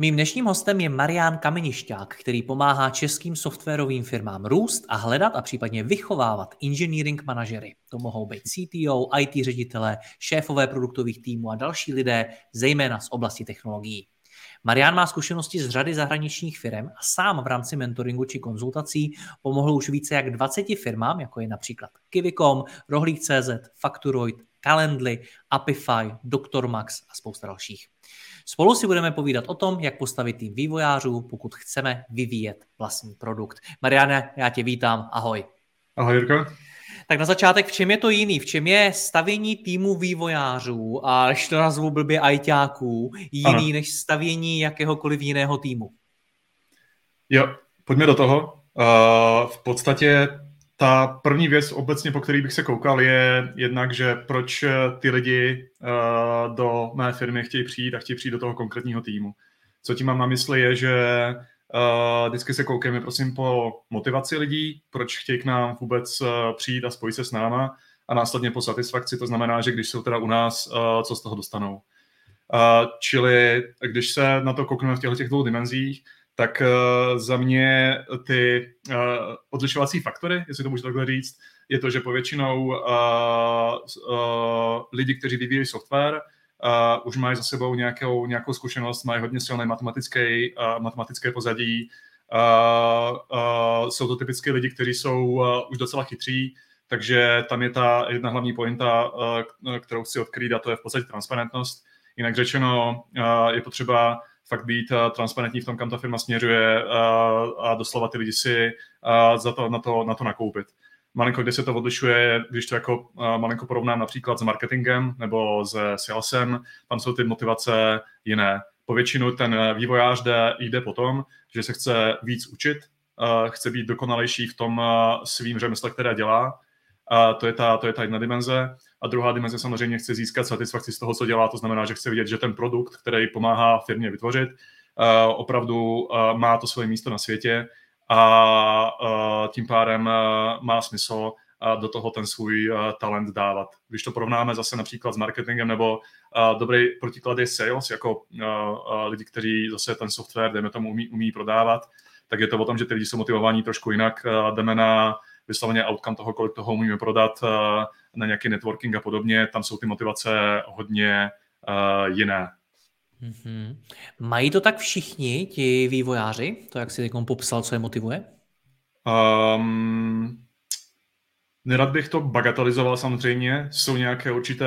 Mým dnešním hostem je Marián Kamenišťák, který pomáhá českým softwarovým firmám růst a hledat a případně vychovávat engineering manažery. To mohou být CTO, IT ředitelé, šéfové produktových týmů a další lidé, zejména z oblasti technologií. Marian má zkušenosti z řady zahraničních firm a sám v rámci mentoringu či konzultací pomohl už více jak 20 firmám, jako je například Kivicom, Rohlík.cz, Facturoid, Calendly, Apify, Dr. Max a spousta dalších. Spolu si budeme povídat o tom, jak postavit tým vývojářů, pokud chceme vyvíjet vlastní produkt. Mariane, já tě vítám, ahoj. Ahoj Jirko. Tak na začátek, v čem je to jiný? V čem je stavění týmu vývojářů a když to nazvu blbě ajťáků jiný ano. než stavění jakéhokoliv jiného týmu? Jo, pojďme do toho. Uh, v podstatě ta první věc obecně, po který bych se koukal, je jednak, že proč eh, ty lidi uh, do mé firmy chtějí přijít a chtějí přijít do toho konkrétního týmu. Co tím mám na mysli je, že uh, vždycky se koukejme prosím po motivaci lidí, proč chtějí k nám vůbec uh, přijít a spojit se s náma a následně po satisfakci, to znamená, že když jsou teda u nás, uh, co z toho dostanou. Uh, čili když se na to koukneme v těchto těch dvou dimenzích, tak uh, za mě ty uh, odlišovací faktory, jestli to můžu takhle říct, je to, že povětšinou lidi, kteří vyvíjí software, uh, už mají za sebou nějakou, nějakou zkušenost, mají hodně silné matematické, uh, matematické pozadí, uh, uh, jsou to typicky lidi, kteří jsou uh, už docela chytří, takže tam je ta jedna hlavní pointa, uh, kterou chci odkrýt, a to je v podstatě transparentnost. Jinak řečeno, uh, je potřeba fakt být uh, transparentní v tom, kam ta firma směřuje uh, a doslova ty lidi si uh, za to, na, to, na to nakoupit. Malinko, kde se to odlišuje, když to jako malinko porovnám například s marketingem nebo s salesem, tam jsou ty motivace jiné. Povětšinu ten vývojář jde, jde po tom, že se chce víc učit, chce být dokonalejší v tom svým řemesle, které dělá, to je, ta, to je ta jedna dimenze. A druhá dimenze samozřejmě chce získat satisfakci z toho, co dělá. To znamená, že chce vidět, že ten produkt, který pomáhá firmě vytvořit, opravdu má to svoje místo na světě a tím pádem má smysl do toho ten svůj talent dávat. Když to porovnáme zase například s marketingem nebo dobrý protiklad je sales, jako lidi, kteří zase ten software, dejme tomu, umí, umí prodávat, tak je to o tom, že ty lidi jsou motivovaní trošku jinak. Jdeme na vysloveně outcome toho, kolik toho umíme prodat eh, na nějaký networking a podobně, tam jsou ty motivace hodně uh, jiné. Mm-hmm. Mají to tak všichni, ti vývojáři? To, jak si teď popsal, co je motivuje? Um, nerad bych to bagatelizoval samozřejmě. Jsou nějaké určité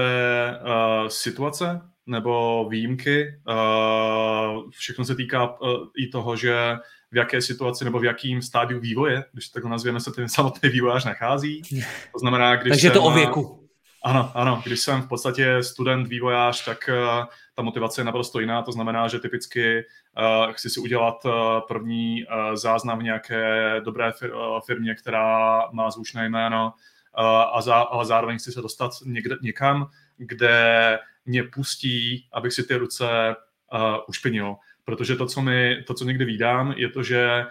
uh, situace nebo výjimky. Uh, všechno se týká uh, i toho, že v jaké situaci nebo v jakém stádiu vývoje, když to takhle nazveme, se ten samotný vývojář nachází. To znamená, když Takže jsem, to o věku. Ano, ano, když jsem v podstatě student, vývojář, tak uh, ta motivace je naprosto jiná, to znamená, že typicky uh, chci si udělat uh, první uh, záznam v nějaké dobré fir- uh, firmě, která má zvučné jméno, uh, a za, ale zároveň chci se dostat někde, někam, kde mě pustí, abych si ty ruce uh, ušpinil protože to, co, mi, to, co někdy vídám, je to, že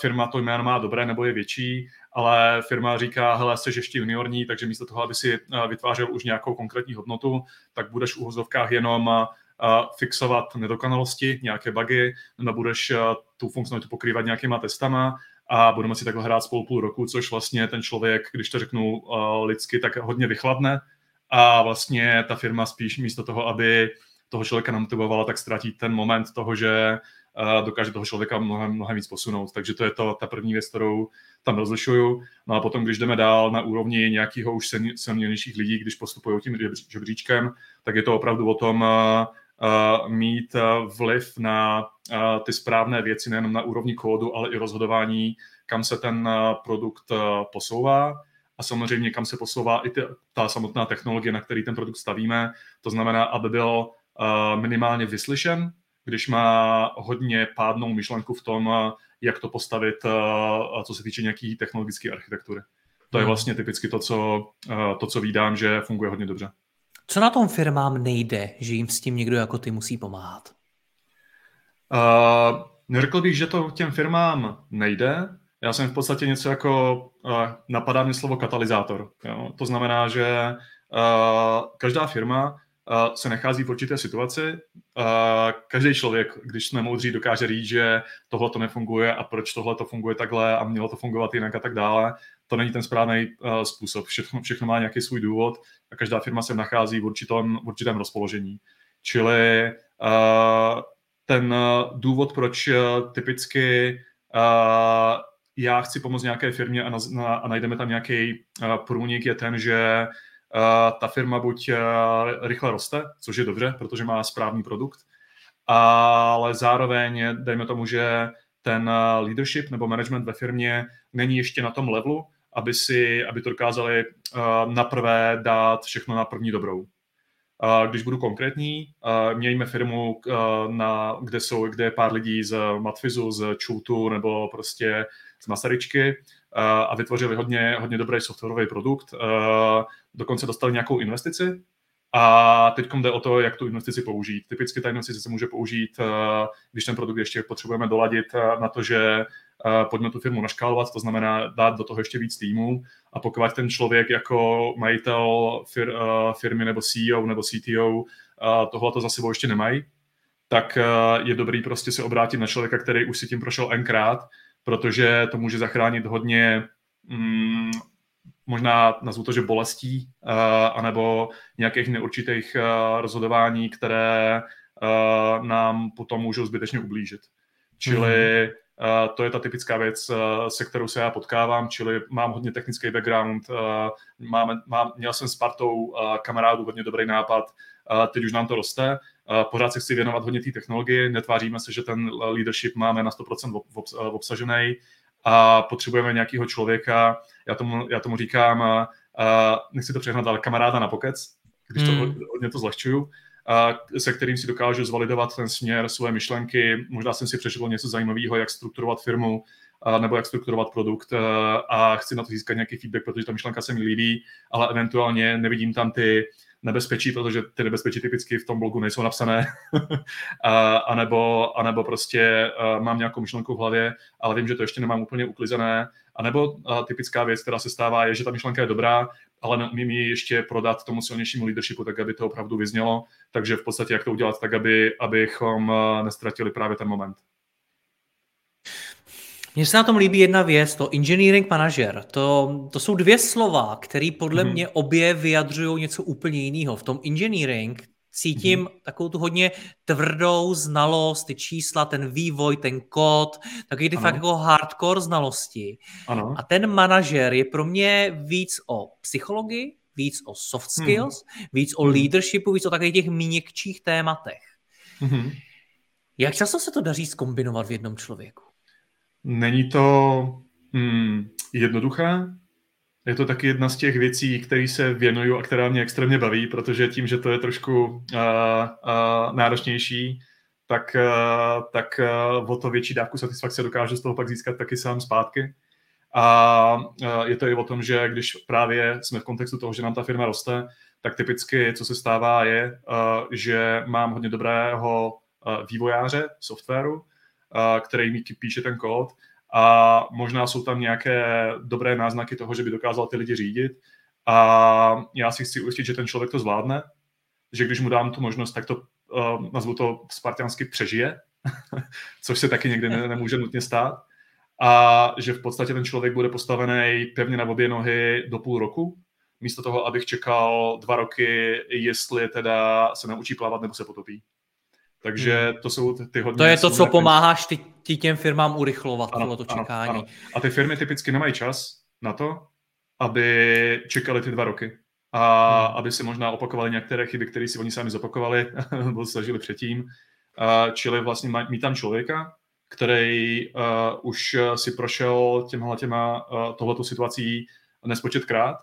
firma to jméno má dobré nebo je větší, ale firma říká, hele, jsi ještě juniorní, takže místo toho, aby si vytvářel už nějakou konkrétní hodnotu, tak budeš v úhozovkách jenom fixovat nedokonalosti, nějaké bugy, nebo budeš tu funkcionalitu pokrývat nějakýma testama a budeme si takhle hrát spolu půl roku, což vlastně ten člověk, když to řeknu lidsky, tak hodně vychladne. A vlastně ta firma spíš místo toho, aby toho člověka namotivovala, tak ztratí ten moment toho, že uh, dokáže toho člověka mnohem, mnohem víc posunout. Takže to je to, ta první věc, kterou tam rozlišuju. No a potom, když jdeme dál na úrovni nějakého už silnějších lidí, když postupují tím žebříčkem, tak je to opravdu o tom, uh, uh, mít vliv na ty správné věci, nejenom na úrovni kódu, ale i rozhodování, kam se ten produkt posouvá a samozřejmě kam se posouvá i ta samotná technologie, na který ten produkt stavíme. To znamená, aby byl minimálně vyslyšen, když má hodně pádnou myšlenku v tom, uh, jak to postavit, uh, co se týče nějaký technologické architektury. To je hmm. vlastně typicky to, co, to, co vídám, že funguje hodně dobře. Co na tom firmám nejde, že jim s tím někdo jako ty musí pomáhat? Uh, neřekl bych, že to těm firmám nejde. Já jsem v podstatě něco jako, uh, napadá mě slovo katalyzátor. Jo? To znamená, že uh, každá firma se nachází v určité situaci. Každý člověk, když jsme moudří, dokáže říct, že tohle to nefunguje a proč tohle to funguje takhle a mělo to fungovat jinak a tak dále. To není ten správný uh, způsob. Všechno, všechno má nějaký svůj důvod a každá firma se nachází v určitém, v určitém rozpoložení. Čili uh, ten důvod, proč typicky já chci pomoct nějaké firmě a, na, a najdeme tam nějaký průnik, je ten, že ta firma buď uh, rychle roste, což je dobře, protože má správný produkt, ale zároveň dejme tomu, že ten leadership nebo management ve firmě není ještě na tom levelu, aby, si, aby to dokázali uh, naprvé dát všechno na první dobrou. Když budu konkrétní, mějme firmu, na, kde, jsou, kde je pár lidí z Matfizu, z Čutu nebo prostě z Masaryčky a vytvořili hodně, hodně dobrý softwarový produkt. Dokonce dostali nějakou investici a teď jde o to, jak tu investici použít. Typicky ta investice se může použít, když ten produkt ještě potřebujeme doladit na to, že pojďme tu firmu naškálovat, to znamená dát do toho ještě víc týmů a pokud ten člověk jako majitel fir, firmy nebo CEO nebo CTO tohle to za sebou ještě nemají, tak je dobrý prostě se obrátit na člověka, který už si tím prošel nkrát protože to může zachránit hodně mm, možná nazvu to, že bolestí, uh, anebo nějakých neurčitých uh, rozhodování, které uh, nám potom můžou zbytečně ublížit. Čili uh, to je ta typická věc, uh, se kterou se já potkávám, čili mám hodně technický background, uh, mám, mám, měl jsem s partou uh, kamarádů hodně dobrý nápad, uh, teď už nám to roste, Pořád se chci věnovat hodně té technologii, netváříme se, že ten leadership máme na 100% obsažený a potřebujeme nějakého člověka, já tomu, já tomu říkám, a, a nechci to přehnat, ale kamaráda na pokec, když to hmm. hodně to zlehčuju, a se kterým si dokážu zvalidovat ten směr, své myšlenky. Možná jsem si přečetl něco zajímavého, jak strukturovat firmu, a, nebo jak strukturovat produkt a, a chci na to získat nějaký feedback, protože ta myšlenka se mi líbí, ale eventuálně nevidím tam ty nebezpečí, protože ty nebezpečí typicky v tom blogu nejsou napsané, a, anebo, anebo prostě a, mám nějakou myšlenku v hlavě, ale vím, že to ještě nemám úplně uklizené, anebo a, typická věc, která se stává, je, že ta myšlenka je dobrá, ale neumím ji ještě prodat tomu silnějšímu leadershipu, tak aby to opravdu vyznělo, takže v podstatě jak to udělat tak, aby, abychom nestratili právě ten moment. Mně se na tom líbí jedna věc, to engineering manager. To, to jsou dvě slova, které podle mm-hmm. mě obě vyjadřují něco úplně jiného. V tom engineering cítím mm-hmm. takovou tu hodně tvrdou znalost, ty čísla, ten vývoj, ten kód, takový ty ano. fakt jako hardcore znalosti. Ano. A ten manažer je pro mě víc o psychologii, víc o soft mhm. skills, mm. víc o mhm. leadershipu, víc o takových těch měkčích tématech. Mm-hmm. Jak často se to daří skombinovat v jednom člověku? Není to hmm, jednoduché. Je to taky jedna z těch věcí, které se věnuju a která mě extrémně baví, protože tím, že to je trošku uh, uh, náročnější, tak, uh, tak uh, o to větší dávku satisfakce dokážu z toho pak získat taky sám zpátky. A uh, je to i o tom, že když právě jsme v kontextu toho, že nám ta firma roste, tak typicky, co se stává, je, uh, že mám hodně dobrého uh, vývojáře softwaru, který mi píše ten kód. A možná jsou tam nějaké dobré náznaky toho, že by dokázal ty lidi řídit. A já si chci ujistit, že ten člověk to zvládne, že když mu dám tu možnost, tak to, uh, nazvu to spartiansky, přežije, což se taky někdy ne, nemůže nutně stát. A že v podstatě ten člověk bude postavený pevně na obě nohy do půl roku, místo toho, abych čekal dva roky, jestli teda se naučí plavat nebo se potopí. Takže hmm. to jsou ty hodně... To je to, co pomáháš ty, ty těm firmám urychlovat ano, to čekání. Ano, ano. A ty firmy typicky nemají čas na to, aby čekali ty dva roky. a hmm. aby si možná opakovali některé chyby, které si oni sami zopakovali nebo snažili předtím. Čili vlastně mít tam člověka, který uh, už si prošel těmhle těma, uh, tohleto situací nespočetkrát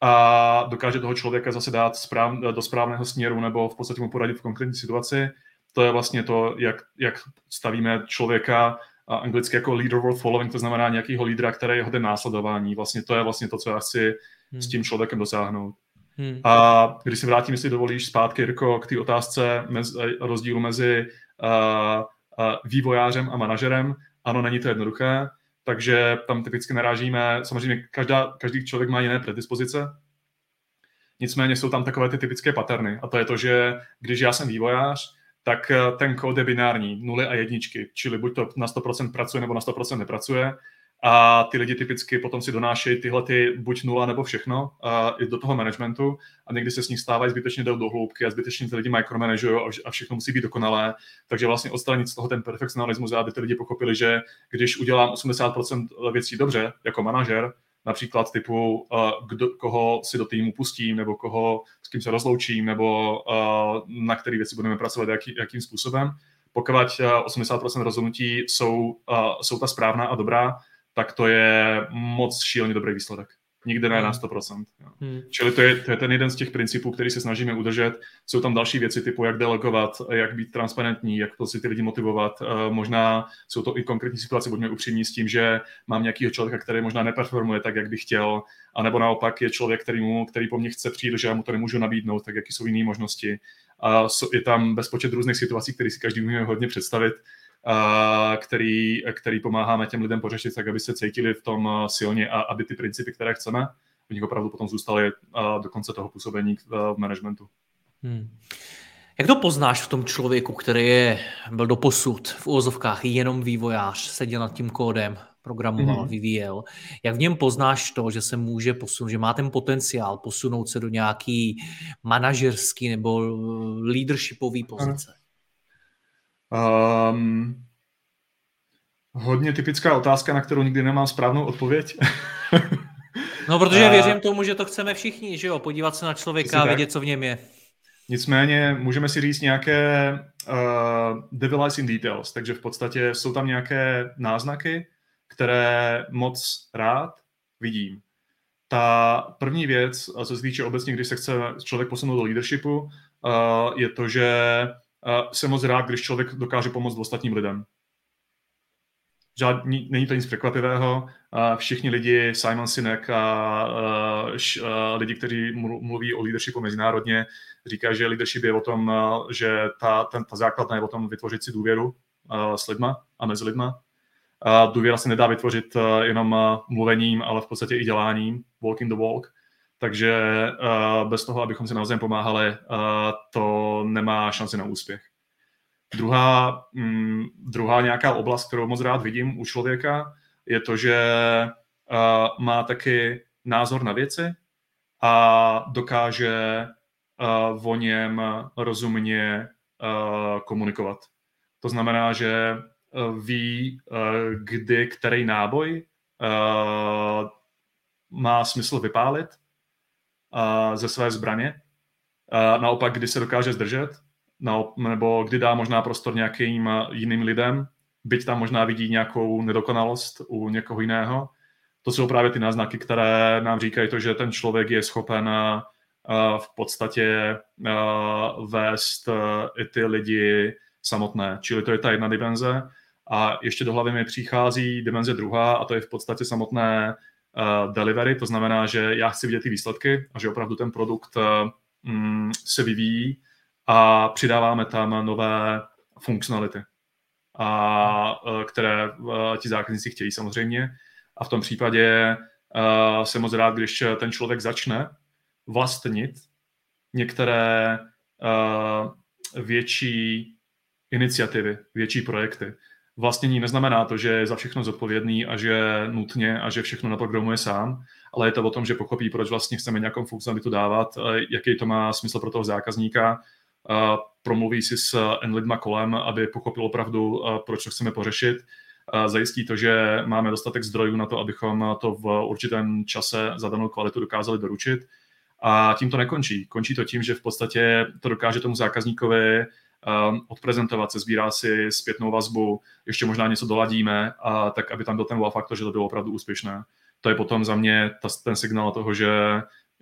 a dokáže toho člověka zase dát správ, do správného směru nebo v podstatě mu poradit v konkrétní situaci. To je vlastně to, jak, jak stavíme člověka a anglicky jako leader worth following, to znamená nějakého lídra, který je hoden následování. Vlastně to je vlastně to, co já chci hmm. s tím člověkem dosáhnout. Hmm. A když se vrátím, jestli dovolíš, zpátky, Jirko, k té otázce mez, rozdílu mezi uh, uh, vývojářem a manažerem, ano, není to jednoduché, takže tam typicky narážíme, samozřejmě každá, každý člověk má jiné predispozice, nicméně jsou tam takové ty typické paterny a to je to, že když já jsem vývojář, tak eh, ten kód je binární, nuly a jedničky, čili buď to na 100% pracuje nebo na 100% nepracuje. A ty lidi typicky potom si donášejí tyhle ty buď nula nebo všechno a i do toho managementu. A někdy se s nich stávají zbytečně jdou do hloubky a zbytečně ty lidi micromanagují a všechno musí být dokonalé. Takže vlastně odstranit z toho ten perfekcionalismus, aby ty lidi pochopili, že když udělám 80% věcí dobře jako manažer, například typu, uh, kdo, koho si do týmu pustím, nebo koho s kým se rozloučím, nebo uh, na které věci budeme pracovat, jaký, jakým způsobem. Pokud 80% rozhodnutí jsou, uh, jsou ta správná a dobrá, tak to je moc šíleně dobrý výsledek. Nikde ne na 100%. Hmm. Jo. Hmm. Čili to je, to je ten jeden z těch principů, který se snažíme udržet. Jsou tam další věci typu, jak delegovat, jak být transparentní, jak prostě ty lidi motivovat. Uh, možná jsou to i konkrétní situace, buďme upřímní s tím, že mám nějakého člověka, který možná neperformuje tak, jak bych chtěl, anebo naopak je člověk, který, mu, který po mně chce přijít, že já mu to nemůžu nabídnout, tak jaké jsou jiné možnosti. A je tam bezpočet různých situací, které si každý může hodně představit který, který pomáháme těm lidem pořešit tak, aby se cítili v tom silně a aby ty principy, které chceme, v nich opravdu potom zůstaly do konce toho působení v managementu. Hmm. Jak to poznáš v tom člověku, který je, byl do posud v úvozovkách jenom vývojář, seděl nad tím kódem, programoval, mm-hmm. vyvíjel. Jak v něm poznáš to, že se může posunout, že má ten potenciál posunout se do nějaký manažerský nebo leadershipový pozice? Um, hodně typická otázka, na kterou nikdy nemám správnou odpověď. no, protože věřím tomu, že to chceme všichni, že jo? Podívat se na člověka a vidět, co v něm je. Nicméně můžeme si říct nějaké uh, devil in details, takže v podstatě jsou tam nějaké náznaky, které moc rád vidím. Ta první věc, co se týče obecně, když se chce člověk posunout do leadershipu, uh, je to, že jsem moc rád, když člověk dokáže pomoct ostatním lidem. Žádný, není to nic překvapivého. Všichni lidi, Simon Sinek a lidi, kteří mluví o leadershipu mezinárodně, říkají, že leadership je o tom, že ta, ten, ta základna je o tom vytvořit si důvěru s lidma a mezi lidma. Důvěra se nedá vytvořit jenom mluvením, ale v podstatě i děláním, walking the walk. Takže uh, bez toho, abychom si navzájem pomáhali, uh, to nemá šanci na úspěch. Druhá, mm, druhá nějaká oblast, kterou moc rád vidím u člověka, je to, že uh, má taky názor na věci a dokáže uh, o něm rozumně uh, komunikovat. To znamená, že ví, kdy který náboj má smysl vypálit ze své zbraně. Naopak, kdy se dokáže zdržet, nebo kdy dá možná prostor nějakým jiným lidem, byť tam možná vidí nějakou nedokonalost u někoho jiného. To jsou právě ty náznaky, které nám říkají to, že ten člověk je schopen v podstatě vést i ty lidi samotné. Čili to je ta jedna dimenze. A ještě do hlavy mi přichází dimenze druhá, a to je v podstatě samotné delivery, to znamená, že já chci vidět ty výsledky a že opravdu ten produkt uh, se vyvíjí a přidáváme tam nové funkcionality, a, uh, které ti zákazníci chtějí samozřejmě. A v tom případě jsem moc rád, když ten člověk začne vlastnit některé větší iniciativy, větší projekty vlastnění neznamená to, že je za všechno zodpovědný a že nutně a že všechno naprogramuje sám, ale je to o tom, že pochopí, proč vlastně chceme nějakou funkcionalitu dávat, jaký to má smysl pro toho zákazníka, promluví si s N lidma kolem, aby pochopil opravdu, proč to chceme pořešit, zajistí to, že máme dostatek zdrojů na to, abychom to v určitém čase za danou kvalitu dokázali doručit A tím to nekončí. Končí to tím, že v podstatě to dokáže tomu zákazníkovi um, odprezentovat, se sbírá si zpětnou vazbu, ještě možná něco doladíme, a tak aby tam byl ten wow faktor, že to bylo opravdu úspěšné. To je potom za mě ta, ten signál toho, že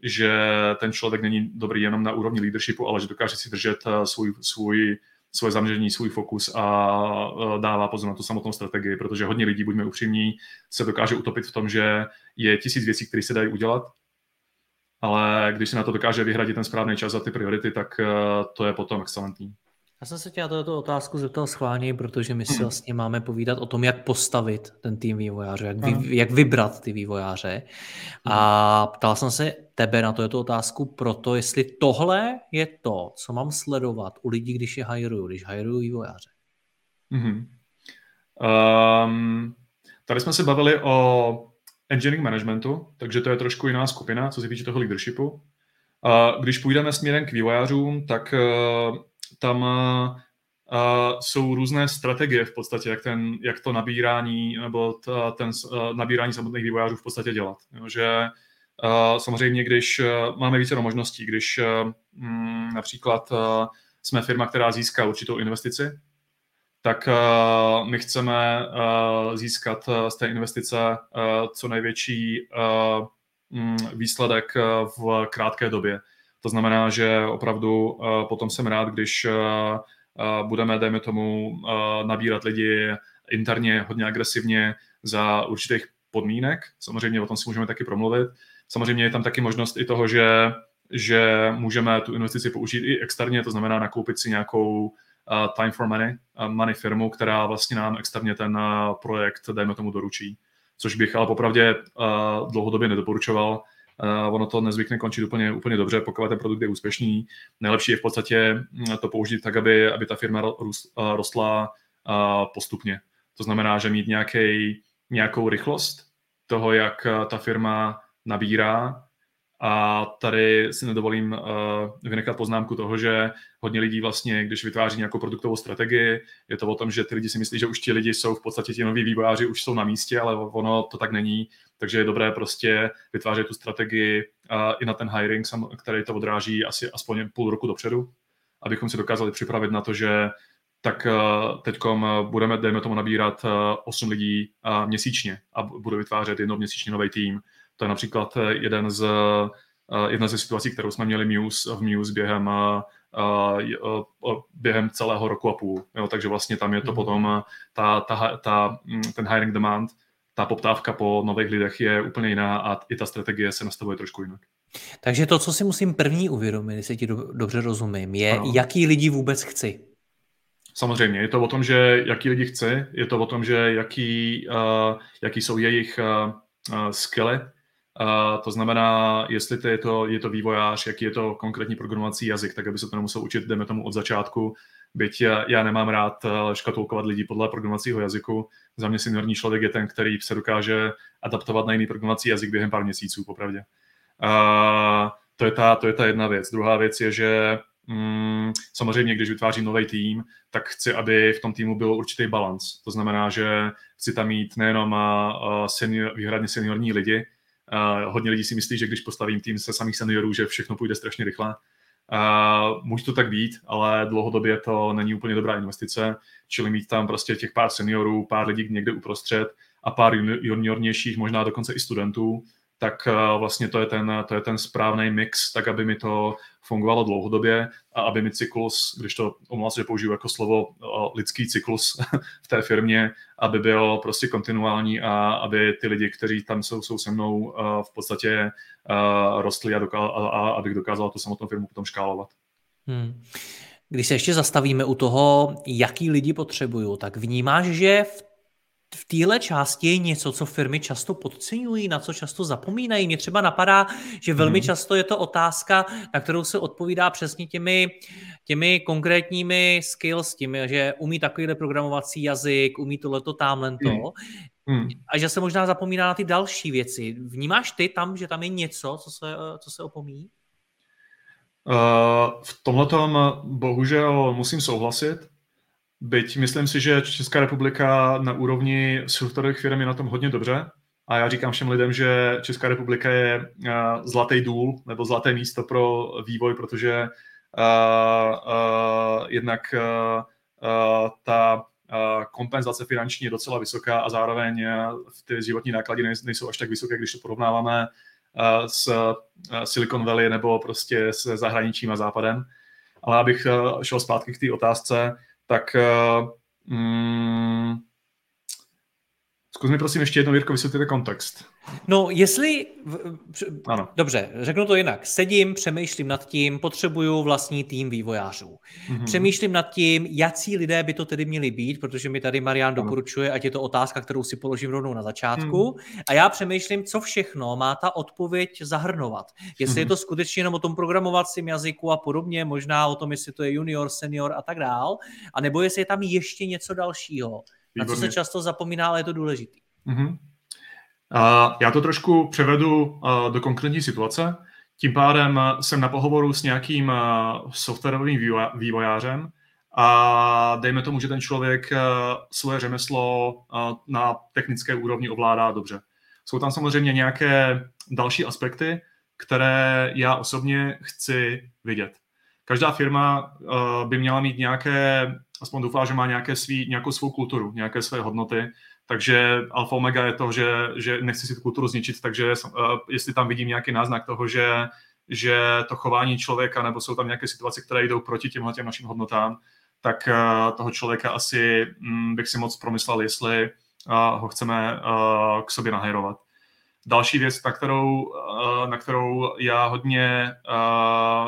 že ten člověk není dobrý jenom na úrovni leadershipu, ale že dokáže si držet uh, svůj, svůj svoje zaměření, svůj fokus a dává pozor na tu samotnou strategii, protože hodně lidí, buďme upřímní, se dokáže utopit v tom, že je tisíc věcí, které se dají udělat, ale když se na to dokáže vyhradit ten správný čas a ty priority, tak eh, to je potom excelentní. Já jsem se tě na tuto otázku zeptal schválně, protože my si hmm. vlastně máme povídat o tom, jak postavit ten tým vývojářů, jak, vy, jak vybrat ty vývojáře. A hmm. ptal jsem se tebe na to, je to otázku proto, jestli tohle je to, co mám sledovat u lidí, když je hiruju, když hiruju vývojáře. Mm-hmm. Um, tady jsme se bavili o engineering managementu, takže to je trošku jiná skupina, co se týče toho leadershipu. Uh, když půjdeme směrem k vývojářům, tak uh, tam uh, jsou různé strategie v podstatě, jak, ten, jak to nabírání nebo ta, ten uh, nabírání samotných vývojářů v podstatě dělat. Jo, že uh, samozřejmě, když máme více možností, když uh, m, například jsme firma, která získá určitou investici, tak my chceme získat z té investice co největší uh, výsledek v krátké době. To znamená, že opravdu uh, potom jsem rád, když uh, uh, budeme, dejme tomu, nabírat lidi interně hodně agresivně za určitých podmínek. Samozřejmě o tom si můžeme taky promluvit. Samozřejmě je tam taky možnost i toho, že, že můžeme tu investici použít i externě, to znamená nakoupit si nějakou time for money, money firmu, která vlastně nám externě ten projekt, dejme tomu, doručí. Což bych ale popravdě uh, dlouhodobě nedoporučoval, Uh, ono to nezvykne končit úplně, úplně dobře, pokud ten produkt je úspěšný. Nejlepší je v podstatě mm, to použít tak, aby, aby ta firma rostla uh, postupně. To znamená, že mít nějaký, nějakou rychlost toho, jak ta firma nabírá, a tady si nedovolím uh, vynechat poznámku toho, že hodně lidí vlastně, když vytváří nějakou produktovou strategii, je to o tom, že ty lidi si myslí, že už ti lidi jsou v podstatě ti noví vývojáři, už jsou na místě, ale ono to tak není. Takže je dobré prostě vytvářet tu strategii i na ten hiring, který to odráží asi aspoň půl roku dopředu, abychom si dokázali připravit na to, že tak teď budeme, dejme tomu, nabírat uh, 8 lidí měsíčně a budu vytvářet jednou měsíčně nový tým to je například eh, jeden z, jedna ze situací, kterou jsme měli Muse, v Muse během, během celého roku a půl. Jo, takže vlastně tam je to mm. potom ta, ta, ta, ten hiring demand, ta poptávka po nových lidech je úplně jiná a i ta strategie se nastavuje trošku jinak. Takže to, co si musím první uvědomit, jestli ti do, dobře rozumím, je, ano. jaký lidi vůbec chci. Samozřejmě, je to o tom, že jaký lidi chci, je to o tom, že jaký, uh, jaký jsou jejich uh, uh, skilly, Uh, to znamená, jestli to je, to je to vývojář, jaký je to konkrétní programovací jazyk, tak aby se to nemusel učit, jdeme tomu od začátku. Byť já, já nemám rád škatulkovat lidi podle programovacího jazyku. Za mě seniorní člověk je ten, který se dokáže adaptovat na jiný programovací jazyk během pár měsíců, popravdě. Uh, to, je ta, to je ta jedna věc. Druhá věc je, že mm, samozřejmě, když vytvářím nový tým, tak chci, aby v tom týmu byl určitý balans. To znamená, že chci tam mít nejenom uh, senior, výhradně seniorní lidi, Uh, hodně lidí si myslí, že když postavím tým se samých seniorů, že všechno půjde strašně rychle. Uh, může to tak být, ale dlouhodobě to není úplně dobrá investice, čili mít tam prostě těch pár seniorů, pár lidí někde uprostřed a pár juniornějších, možná dokonce i studentů, tak eh, vlastně to je ten, to je ten správný mix, tak aby mi to fungovalo dlouhodobě a aby mi cyklus, když to omlouvám že použiju jako slovo eh, lidský cyklus v té firmě, aby byl prostě kontinuální a aby ty lidi, kteří tam jsou, jsou se mnou eh, v podstatě rostli a, doká- a, a abych dokázal tu samotnou firmu potom škálovat. Hmm. Když se ještě zastavíme u toho, jaký lidi potřebuju, tak vnímáš, že v v téhle části je něco, co firmy často podceňují, na co často zapomínají. Mně třeba napadá, že velmi hmm. často je to otázka, na kterou se odpovídá přesně těmi, těmi konkrétními skills, tím, že umí takovýhle programovací jazyk, umí tohleto, tamhlento. Hmm. Hmm. A že se možná zapomíná na ty další věci. Vnímáš ty tam, že tam je něco, co se, co se opomíjí? Uh, v tomhle bohužel musím souhlasit. Byť myslím si, že Česká republika na úrovni softwarových firm je na tom hodně dobře. A já říkám všem lidem, že Česká republika je zlatý důl nebo zlaté místo pro vývoj, protože uh, uh, jednak uh, uh, ta kompenzace finanční je docela vysoká a zároveň ty životní náklady nejsou až tak vysoké, když to porovnáváme s Silicon Valley nebo prostě s zahraničím a západem. Ale abych šel zpátky k té otázce, tak mm, Zkus mi prosím ještě jednou, Jirko, vysvětlit kontext. No, jestli... Ano. Dobře, řeknu to jinak. Sedím, přemýšlím nad tím, potřebuju vlastní tým vývojářů. Mm-hmm. Přemýšlím nad tím, jaký lidé by to tedy měli být, protože mi tady Marian doporučuje, ať je to otázka, kterou si položím rovnou na začátku. Mm. A já přemýšlím, co všechno má ta odpověď zahrnovat. Jestli mm. je to skutečně jenom o tom programovacím jazyku a podobně, možná o tom, jestli to je junior, senior a tak dál, a nebo jestli je tam ještě něco dalšího na co se často zapomíná, ale je to důležitý. Uh-huh. Uh, já to trošku převedu uh, do konkrétní situace. Tím pádem jsem na pohovoru s nějakým uh, softwarovým vývojářem a dejme tomu, že ten člověk uh, svoje řemeslo uh, na technické úrovni ovládá dobře. Jsou tam samozřejmě nějaké další aspekty, které já osobně chci vidět. Každá firma uh, by měla mít nějaké aspoň doufá, že má nějaké svý, nějakou svou kulturu, nějaké své hodnoty, takže alfa omega je to, že, že nechci si tu kulturu zničit, takže uh, jestli tam vidím nějaký náznak toho, že, že to chování člověka, nebo jsou tam nějaké situace, které jdou proti těmhle těm našim hodnotám, tak uh, toho člověka asi um, bych si moc promyslel, jestli uh, ho chceme k sobě nahajrovat. Další věc, na kterou, na kterou já hodně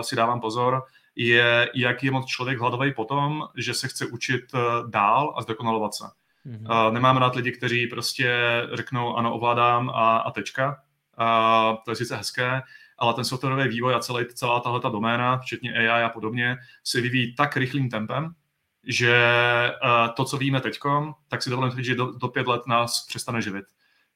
si dávám pozor, je, jak je moc člověk hladový potom, že se chce učit eh, dál a zdokonalovat se. Mm-hmm. Nemám rád lidi, kteří prostě řeknou ano, ovládám a, a tečka. A to je sice hezké, ale ten softwarový vývoj a celý, celá tahle ta doména, včetně AI a podobně, se vyvíjí tak rychlým tempem, že uh, to, co víme teď, tak si dovolím říct, že do, do pět let nás přestane živit.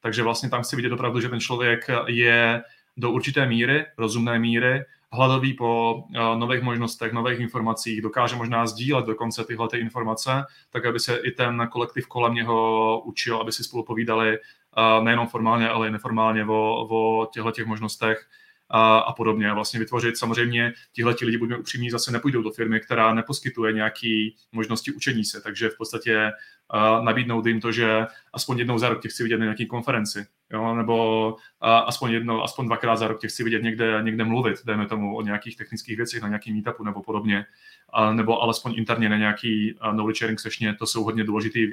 Takže vlastně tam chci vidět opravdu, že ten člověk je do určité míry, rozumné míry, hladový po uh, nových možnostech, nových informacích, dokáže možná sdílet dokonce tyhle ty informace, tak aby se i ten kolektiv kolem něho učil, aby si spolu povídali uh, nejenom formálně, ale i neformálně o, o těchto těch možnostech a, a podobně. Vlastně vytvořit samozřejmě tihle lidi, buďme upřímní, zase nepůjdou do firmy, která neposkytuje nějaké možnosti učení se, takže v podstatě nabídnout jim to, že aspoň jednou za rok tě chci vidět na nějaké konferenci, jo? nebo uh, aspoň jednou, aspoň dvakrát za rok tě chci vidět někde, někde mluvit, dejme tomu o nějakých technických věcech na nějaký meetupu nebo podobně, uh, nebo alespoň interně na nějaký knowledge sharing session, to jsou hodně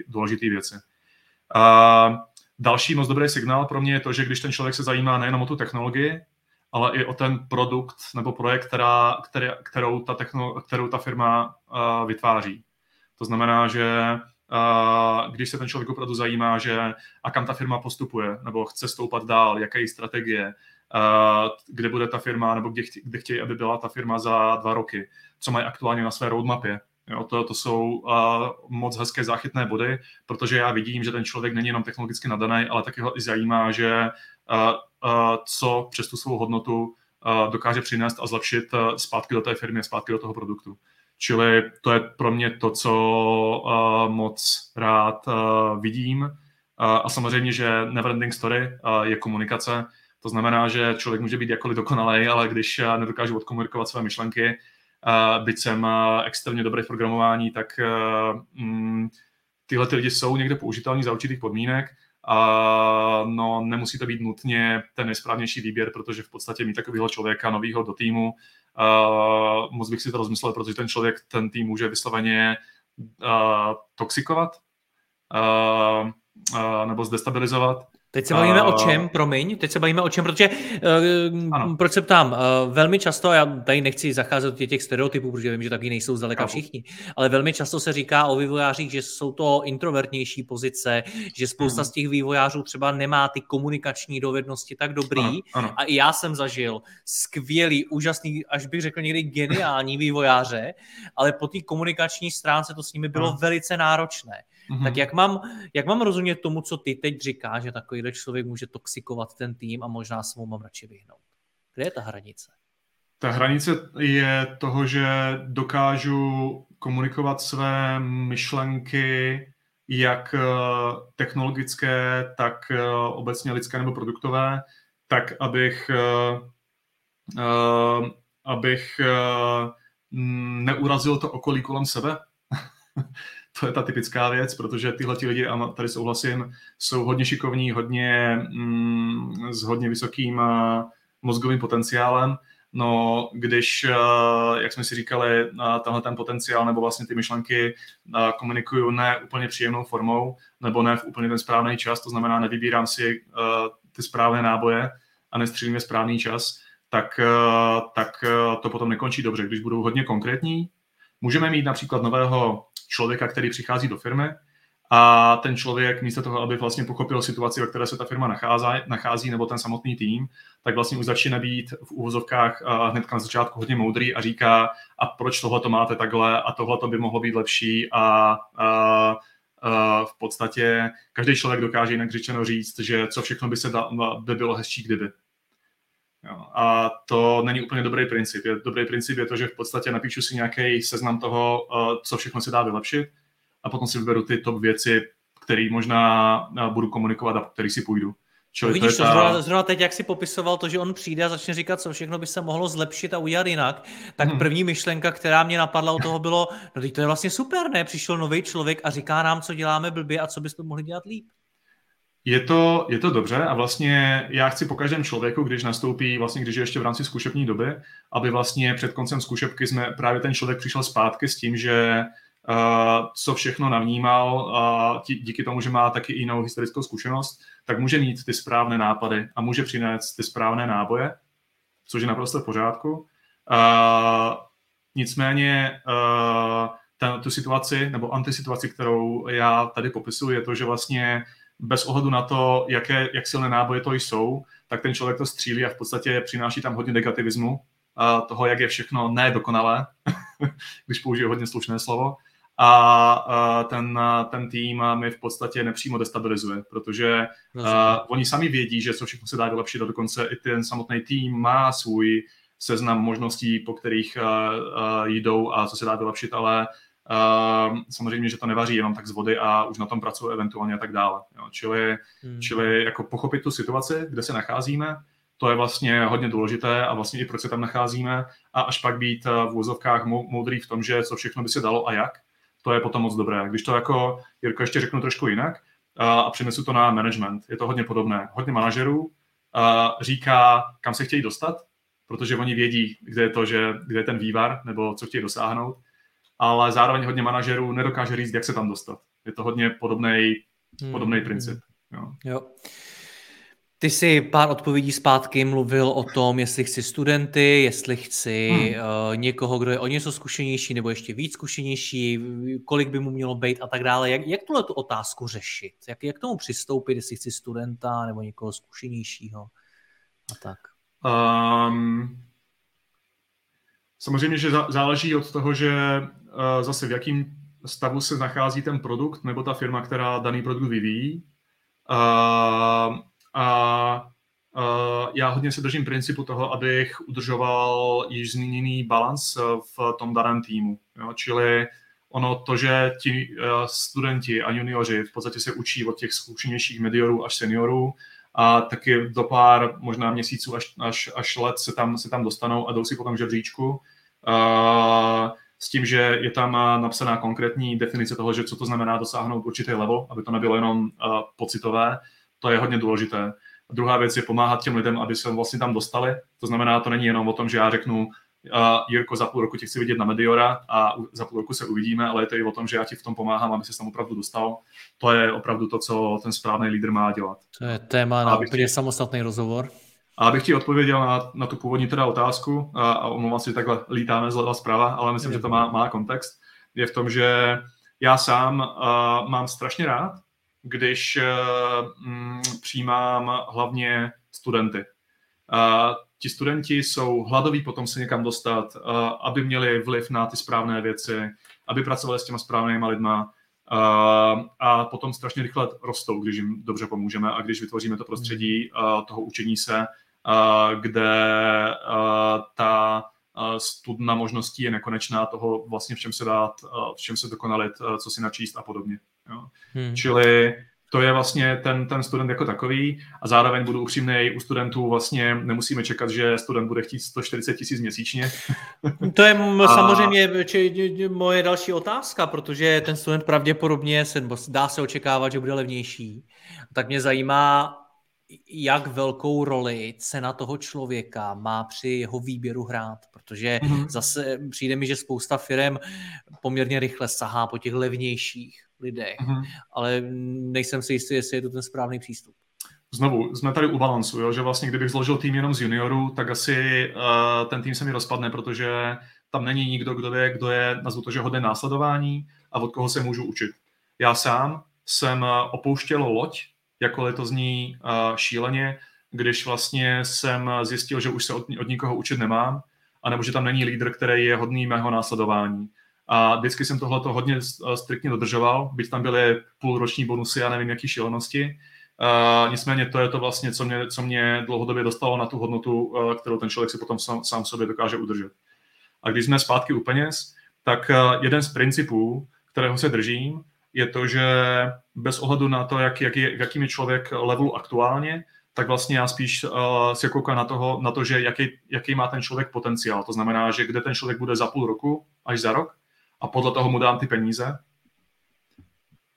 důležité věci. Uh, Další moc dobrý signál pro mě je to, že když ten člověk se zajímá nejenom o tu technologii, ale i o ten produkt nebo projekt, která, kterou, ta techno, kterou ta firma uh, vytváří. To znamená, že když se ten člověk opravdu zajímá, že a kam ta firma postupuje, nebo chce stoupat dál, jaké je strategie, uh, kde bude ta firma, nebo kde, chtě, kde chtějí, aby byla ta firma za dva roky, co mají aktuálně na své roadmapě. Jo, to, to jsou uh, moc hezké záchytné body, protože já vidím, že ten člověk není jenom technologicky nadaný, ale taky ho i zajímá, že co přes tu svou hodnotu dokáže přinést a zlepšit zpátky do té firmy, zpátky do toho produktu. Čili to je pro mě to, co moc rád vidím. A samozřejmě, že neverending story je komunikace. To znamená, že člověk může být jakkoliv dokonalý, ale když nedokáže odkomunikovat své myšlenky, byť jsem extrémně dobrý v programování, tak mm, tyhle ty lidi jsou někde použitelní za určitých podmínek, a no, nemusí to být nutně ten nejsprávnější výběr, protože v podstatě mít takového člověka nového do týmu, uh, moc bych si to rozmyslel, protože ten člověk ten tým může vysloveně uh, toxikovat uh, uh, nebo zdestabilizovat. Teď se bavíme uh, o čem, promiň, teď se bavíme o čem, protože, uh, proč se ptám, uh, velmi často, já tady nechci zacházet do těch stereotypů, protože vím, že taky nejsou zdaleka všichni, ale velmi často se říká o vývojářích, že jsou to introvertnější pozice, že spousta uh-huh. z těch vývojářů třeba nemá ty komunikační dovednosti tak dobrý ano, ano. a i já jsem zažil skvělý, úžasný, až bych řekl někdy geniální vývojáře, ale po té komunikační stránce to s nimi bylo ano. velice náročné. Mm-hmm. Tak jak mám, jak mám rozumět tomu, co ty teď říkáš, že takovýhle člověk může toxikovat ten tým a možná se mu mám radši vyhnout? Kde je ta hranice? Ta hranice je toho, že dokážu komunikovat své myšlenky jak technologické, tak obecně lidské nebo produktové, tak abych, abych neurazil to okolí kolem sebe. to je ta typická věc, protože tyhle ti lidi, a tady souhlasím, jsou hodně šikovní, hodně mm, s hodně vysokým uh, mozgovým potenciálem, No, když, uh, jak jsme si říkali, uh, tenhle ten potenciál nebo vlastně ty myšlenky uh, komunikuju ne úplně příjemnou formou, nebo ne v úplně ten správný čas, to znamená, nevybírám si ty správné náboje a nestřílím je správný čas, tak, tak to potom nekončí dobře. Když budou hodně konkrétní, můžeme mít například nového člověka, který přichází do firmy a ten člověk místo toho, aby vlastně pochopil situaci, ve které se ta firma nachází, nachází nebo ten samotný tým, tak vlastně už začíná být v úvozovkách hned na začátku hodně moudrý a říká, a proč tohle to máte takhle a tohle to by mohlo být lepší a, a, v podstatě každý člověk dokáže jinak řečeno říct, že co všechno by se da, by bylo hezčí, kdyby. Jo. A to není úplně dobrý princip. Je, dobrý princip je to, že v podstatě napíšu si nějaký seznam toho, uh, co všechno se dá vylepšit a potom si vyberu ty top věci, které možná uh, budu komunikovat a který si půjdu. Čili Vidíš to, ta... zrovna, zrovna teď, jak si popisoval to, že on přijde a začne říkat, co všechno by se mohlo zlepšit a udělat jinak, tak hmm. první myšlenka, která mě napadla u toho bylo, no teď to je vlastně super, ne? Přišel nový člověk a říká nám, co děláme blbě a co bychom mohli dělat líp. Je to, je to dobře a vlastně já chci po každém člověku, když nastoupí, vlastně když je ještě v rámci zkušební doby, aby vlastně před koncem zkušebky jsme právě ten člověk přišel zpátky s tím, že uh, co všechno navnímal a uh, díky tomu, že má taky jinou historickou zkušenost, tak může mít ty správné nápady a může přinést ty správné náboje, což je naprosto v pořádku. Uh, nicméně uh, ten, tu situaci nebo antisituaci, kterou já tady popisuji, je to, že vlastně bez ohledu na to, jaké, jak silné náboje to jsou, tak ten člověk to střílí a v podstatě přináší tam hodně negativismu, a toho, jak je všechno nedokonalé, když použiju hodně slušné slovo. A ten, ten tým mi v podstatě nepřímo destabilizuje, protože uh, oni sami vědí, že co všechno se dá vylepšit a dokonce i ten samotný tým má svůj seznam možností, po kterých uh, uh, jdou a co se dá vylepšit, ale samozřejmě, že to nevaří jenom tak z vody a už na tom pracuji eventuálně a tak dále. Jo. Čili, hmm. čili jako pochopit tu situaci, kde se nacházíme, to je vlastně hodně důležité a vlastně i proč se tam nacházíme a až pak být v úzovkách moudrý v tom, že co všechno by se dalo a jak, to je potom moc dobré. Když to jako, Jirko, ještě řeknu trošku jinak a přinesu to na management, je to hodně podobné. Hodně manažerů říká, kam se chtějí dostat, protože oni vědí, kde je to, že, kde je ten vývar nebo co chtějí dosáhnout ale zároveň hodně manažerů nedokáže říct, jak se tam dostat. Je to hodně podobný hmm. podobný princip. Jo. jo. Ty jsi pár odpovědí zpátky mluvil o tom, jestli chci studenty, jestli chci hmm. uh, někoho, kdo je o něco zkušenější nebo ještě víc zkušenější, kolik by mu mělo být a tak dále. Jak, jak tuhle tu otázku řešit? Jak, jak tomu přistoupit, jestli chci studenta nebo někoho zkušenějšího a tak? Um, samozřejmě, že záleží od toho, že zase v jakém stavu se nachází ten produkt nebo ta firma, která daný produkt vyvíjí. A, a já hodně se držím principu toho, abych udržoval již zmíněný balans v tom daném týmu. Jo? Čili ono to, že ti studenti a junioři v podstatě se učí od těch zkušenějších mediorů až seniorů a taky do pár možná měsíců až, až, až let se tam, se tam dostanou a jdou si potom žebříčku. Uh, s tím, že je tam napsaná konkrétní definice toho, že co to znamená dosáhnout určitý level, aby to nebylo jenom uh, pocitové, to je hodně důležité. A druhá věc je pomáhat těm lidem, aby se vlastně tam dostali. To znamená, to není jenom o tom, že já řeknu, uh, Jirko, za půl roku tě chci vidět na Mediora a za půl roku se uvidíme, ale je to i o tom, že já ti v tom pomáhám, aby se tam opravdu dostal. To je opravdu to, co ten správný lídr má dělat. To je téma na úplně samostatný rozhovor. A abych ti odpověděl na, na tu původní teda otázku, a, a omlouvám se, že takhle lítáme zleva zprava, ale myslím, že to má, má kontext, je v tom, že já sám uh, mám strašně rád, když uh, m, přijímám hlavně studenty. Uh, ti studenti jsou hladoví potom se někam dostat, aby měli vliv na ty správné věci, aby pracovali s těma správnýma lidma, a potom strašně rychle rostou, když jim dobře pomůžeme a když vytvoříme to prostředí toho učení se, kde ta studna možností je nekonečná toho vlastně v čem se dát, v čem se dokonalit, co si načíst a podobně. Jo. Hmm. Čili to je vlastně ten, ten student jako takový a zároveň budu upřímný, u studentů vlastně nemusíme čekat, že student bude chtít 140 tisíc měsíčně. To je a... samozřejmě či, moje další otázka, protože ten student pravděpodobně se, dá se očekávat, že bude levnější. Tak mě zajímá, jak velkou roli cena toho člověka má při jeho výběru hrát, protože mm-hmm. zase přijde mi, že spousta firm poměrně rychle sahá po těch levnějších lidech, mm-hmm. ale nejsem si jistý, jestli je to ten správný přístup. Znovu, jsme tady u balancu, jo? že vlastně kdybych zložil tým jenom z juniorů, tak asi uh, ten tým se mi rozpadne, protože tam není nikdo, kdo je, kdo je, nazvu to, že hodně následování a od koho se můžu učit. Já sám jsem eh, opouštěl loď, to zní uh, šíleně, když vlastně jsem zjistil, že už se od, od nikoho učit nemám, anebo že tam není lídr, který je hodný mého následování. A vždycky jsem tohle hodně striktně dodržoval, byť tam byly půlroční bonusy a nevím, jaký šílenosti. Uh, nicméně to je to vlastně, co mě, co mě dlouhodobě dostalo na tu hodnotu, uh, kterou ten člověk si potom sám, sám sobě dokáže udržet. A když jsme zpátky u peněz, tak uh, jeden z principů, kterého se držím, je to, že bez ohledu na to, jak, jak je, v jakým je člověk levelu aktuálně, tak vlastně já spíš uh, se koukám na, toho, na to, že jaký, jaký má ten člověk potenciál. To znamená, že kde ten člověk bude za půl roku až za rok a podle toho mu dám ty peníze.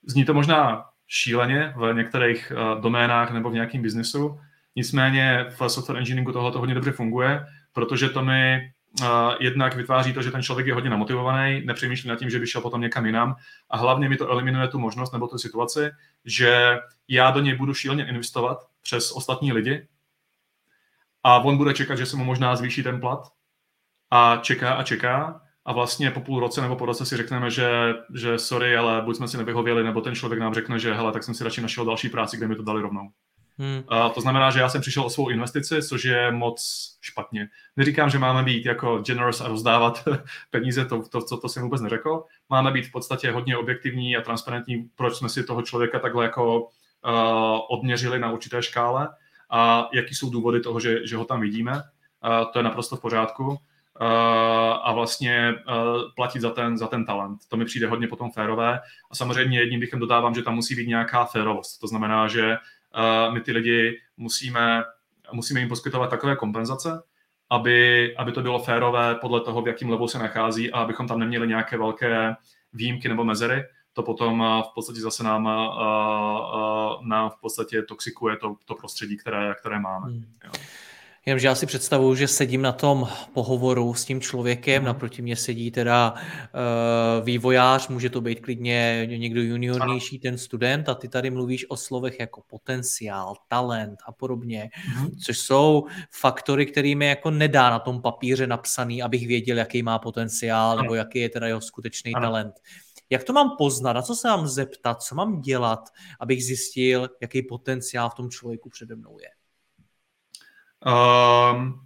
Zní to možná šíleně v některých uh, doménách nebo v nějakém biznesu, nicméně v software engineeringu tohle to hodně dobře funguje, protože to mi uh, jednak vytváří to, že ten člověk je hodně namotivovaný, nepřemýšlí nad tím, že by šel potom někam jinam. A hlavně mi to eliminuje tu možnost nebo tu situaci, že já do něj budu šíleně investovat přes ostatní lidi. A on bude čekat, že se mu možná zvýší ten plat. A čeká a čeká a vlastně po půl roce nebo po roce si řekneme, že, že sorry, ale buď jsme si nevyhověli, nebo ten člověk nám řekne, že hele, tak jsem si radši našel další práci, kde mi to dali rovnou. Hmm. A to znamená, že já jsem přišel o svou investici, což je moc špatně. Neříkám, že máme být jako generous a rozdávat peníze, to, to, to, to jsem vůbec neřekl. Máme být v podstatě hodně objektivní a transparentní, proč jsme si toho člověka takhle jako uh, odměřili na určité škále a jaký jsou důvody toho, že, že ho tam vidíme. Uh, to je naprosto v pořádku. Uh, a vlastně uh, platit za ten, za ten talent. To mi přijde hodně potom férové. A samozřejmě jedním dechem dodávám, že tam musí být nějaká férovost. To znamená, že uh, my ty lidi musíme, musíme jim poskytovat takové kompenzace, aby, aby to bylo férové podle toho, v jakém levelu se nachází a abychom tam neměli nějaké velké výjimky nebo mezery. To potom v podstatě zase nám, nám v podstatě toxikuje to, to prostředí, které, které máme. Hmm. Jo. Jenomže já si představuju, že sedím na tom pohovoru s tím člověkem, mm. naproti mě sedí teda uh, vývojář, může to být klidně někdo juniornější, ten student a ty tady mluvíš o slovech jako potenciál, talent a podobně, mm. což jsou faktory, kterými jako nedá na tom papíře napsaný, abych věděl, jaký má potenciál nebo jaký je teda jeho skutečný ano. talent. Jak to mám poznat, na co se mám zeptat, co mám dělat, abych zjistil, jaký potenciál v tom člověku přede mnou je? Um,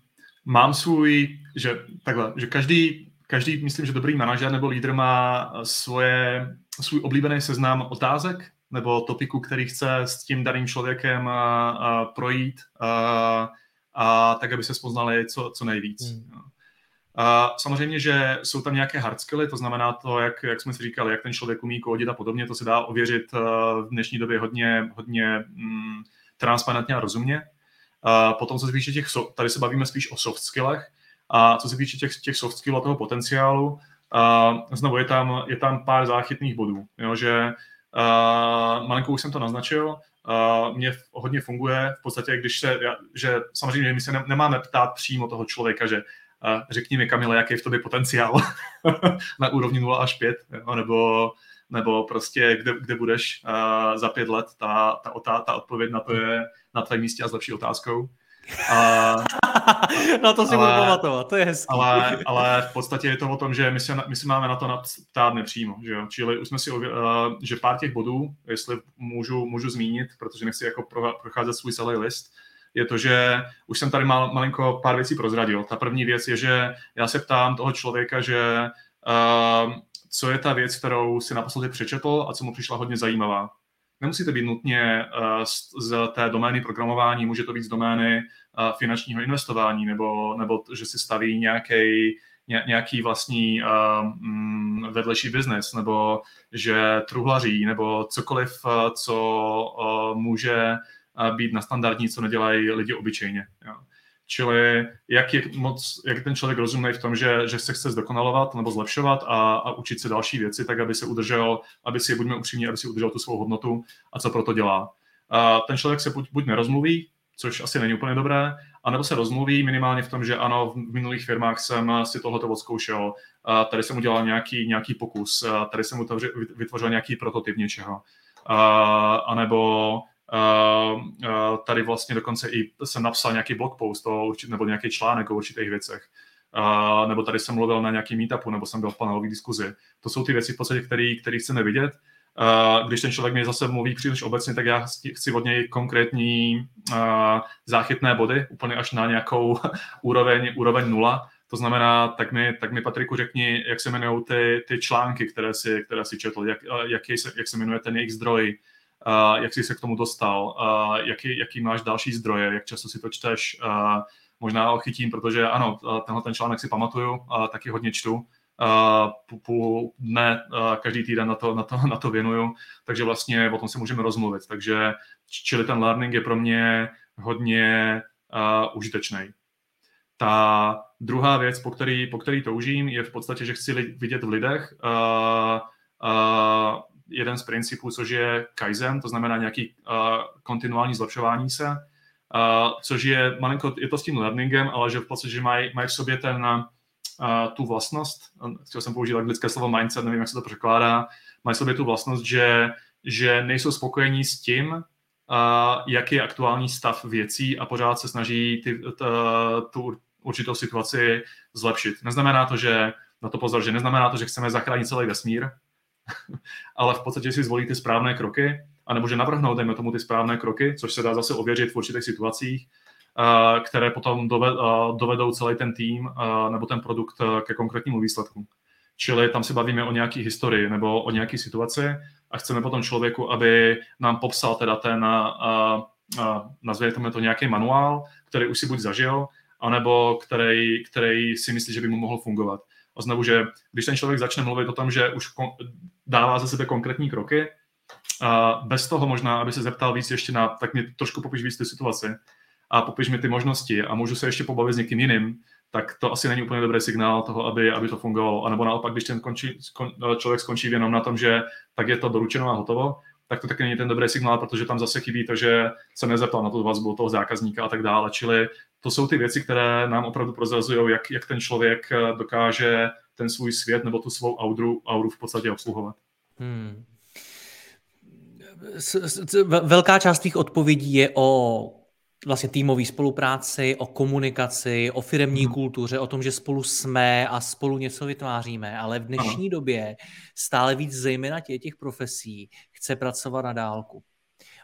mám svůj, že takhle, že každý, každý, myslím, že dobrý manažer nebo lídr má svoje, svůj oblíbený seznam otázek nebo topiku, který chce s tím daným člověkem a, a projít a, a tak, aby se spoznali co, co nejvíc. Hmm. A samozřejmě, že jsou tam nějaké hard skilly, to znamená to, jak, jak jsme si říkali, jak ten člověk umí kódit a podobně, to se dá ověřit v dnešní době hodně, hodně mm, transparentně a rozumně. A potom, co se týče těch, tady se bavíme spíš o soft skillech, a co se týče těch, těch soft skillů a toho potenciálu, a znovu je tam, je tam pár záchytných bodů, jo, že uh, malinko už jsem to naznačil, uh, mně hodně funguje. V podstatě, když se, že samozřejmě my se ne, nemáme ptát přímo toho člověka, že uh, řekni mi Kamile, jaký je v tobě potenciál na úrovni 0 až 5, jo, nebo nebo prostě kde, kde budeš uh, za pět let, ta, ta, ta, ta odpověď na to je na tvém místě a s lepší otázkou. A, no to si ale, budu pamatovat, to je hezký. Ale, ale v podstatě je to o tom, že my, se, my si máme na to ptát nepřímo. Že jo? Čili už jsme si, uh, že pár těch bodů, jestli můžu, můžu zmínit, protože nechci jako pro, procházet svůj celý list, je to, že už jsem tady mal, malinko pár věcí prozradil. Ta první věc je, že já se ptám toho člověka, že uh, co je ta věc, kterou si naposledy přečetl a co mu přišla hodně zajímavá. Nemusí to být nutně uh, z, z té domény programování, může to být z domény uh, finančního investování, nebo, nebo že si staví nějaký nějaký vlastní um, vedlejší biznes, nebo že truhlaří, nebo cokoliv, co může být na standardní, co nedělají lidi obyčejně. Jo. Čili jak, je moc, jak ten člověk rozumí v tom, že, že se chce zdokonalovat nebo zlepšovat a, a učit se další věci, tak aby se udržel, aby si, buďme upřímní, aby si udržel tu svou hodnotu a co proto dělá. A ten člověk se buď, buď nerozmluví, což asi není úplně dobré, anebo se rozmluví minimálně v tom, že ano, v minulých firmách jsem si tohleto odzkoušel, a tady jsem udělal nějaký, nějaký pokus, a tady jsem vytvořil nějaký prototyp něčeho, a, anebo tady vlastně dokonce i jsem napsal nějaký blog post o určit, nebo nějaký článek o určitých věcech. Uh, nebo tady jsem mluvil na nějaký meetupu, nebo jsem byl v panelové diskuzi. To jsou ty věci v podstatě, které chceme vidět. Uh, když ten člověk mi zase mluví příliš obecně, tak já chci od něj konkrétní uh, záchytné body, úplně až na nějakou úroveň, úroveň nula. To znamená, tak mi, tak mi Patriku řekni, jak se jmenují ty, ty články, které si, které si četl, jak, jak, jak se jmenuje ten jejich zdroj, uh, jak jsi se k tomu dostal, uh, jaký, jaký máš další zdroje, jak často si to čteš, uh, možná ho chytím, protože ano, tenhle ten článek si pamatuju, taky hodně čtu, půl dne každý týden na to, na, to, na to věnuju, takže vlastně o tom si můžeme rozmluvit. Takže čili ten learning je pro mě hodně užitečný. Ta druhá věc, po který, po který toužím, je v podstatě, že chci vidět v lidech uh, uh, jeden z principů, což je Kaizen, to znamená nějaký uh, kontinuální zlepšování se, uh, což je malinko, je to s tím learningem, ale že v podstatě, že mají maj v sobě ten, uh, tu vlastnost, chtěl jsem použít anglické slovo mindset, nevím, jak se to překládá, mají v sobě tu vlastnost, že, že nejsou spokojení s tím, uh, jaký je aktuální stav věcí a pořád se snaží ty, t, tu určitou situaci zlepšit. Neznamená to, že na to pozor, že neznamená to, že chceme zachránit celý vesmír, ale v podstatě si zvolí ty správné kroky, anebo že navrhnou, dejme tomu, ty správné kroky, což se dá zase ověřit v určitých situacích, které potom dovedou celý ten tým nebo ten produkt ke konkrétnímu výsledku. Čili tam se bavíme o nějaké historii nebo o nějaké situaci a chceme potom člověku, aby nám popsal teda ten, nazvěme to nějaký manuál, který už si buď zažil, anebo který, který si myslí, že by mu mohl fungovat. A znovu, že když ten člověk začne mluvit o tom, že už dává ze sebe konkrétní kroky, a bez toho možná, aby se zeptal víc ještě na, tak mi trošku popiš víc ty situaci a popiš mi ty možnosti a můžu se ještě pobavit s někým jiným, tak to asi není úplně dobrý signál toho, aby, aby to fungovalo. A nebo naopak, když ten končí, skon, člověk skončí jenom na tom, že tak je to doručeno a hotovo, tak to taky není ten dobrý signál, protože tam zase chybí to, že se nezeptal na tu vazbu toho zákazníka a tak dále. Čili to jsou ty věci, které nám opravdu prozrazují, jak, jak ten člověk eh, dokáže ten svůj svět nebo tu svou auru, auru v podstatě obsluhovat. Hmm. Velká část těch odpovědí je o vlastně týmové spolupráci, o komunikaci, o firemní hmm. kultuře, o tom, že spolu jsme a spolu něco vytváříme, ale v dnešní ano. době stále víc zejména těch, těch profesí chce pracovat na dálku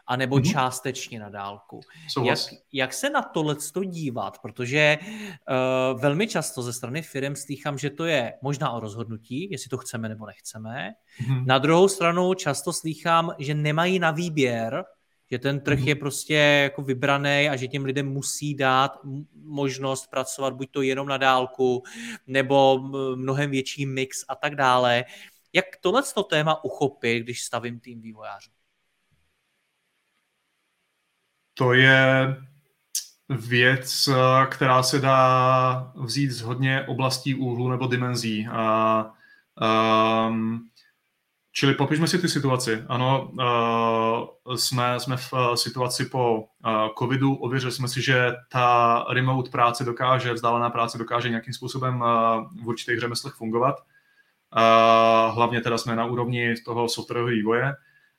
anebo mm-hmm. částečně na dálku. Jak, jak se na tohle dívat? Protože uh, velmi často ze strany firm slýchám, že to je možná o rozhodnutí, jestli to chceme nebo nechceme. Mm-hmm. Na druhou stranu často slýchám, že nemají na výběr, že ten trh mm-hmm. je prostě jako vybraný a že těm lidem musí dát možnost pracovat buď to jenom na dálku, nebo mnohem větší mix a tak dále. Jak tohle téma uchopit, když stavím tým vývojářů? to je věc, která se dá vzít z hodně oblastí úhlu nebo dimenzí. A, um, čili popišme si ty situaci. Ano, uh, jsme, jsme v situaci po uh, covidu, ověřili jsme si, že ta remote práce dokáže, vzdálená práce dokáže nějakým způsobem v určitých řemeslech fungovat. Hlavně teda jsme na úrovni toho softwarového vývoje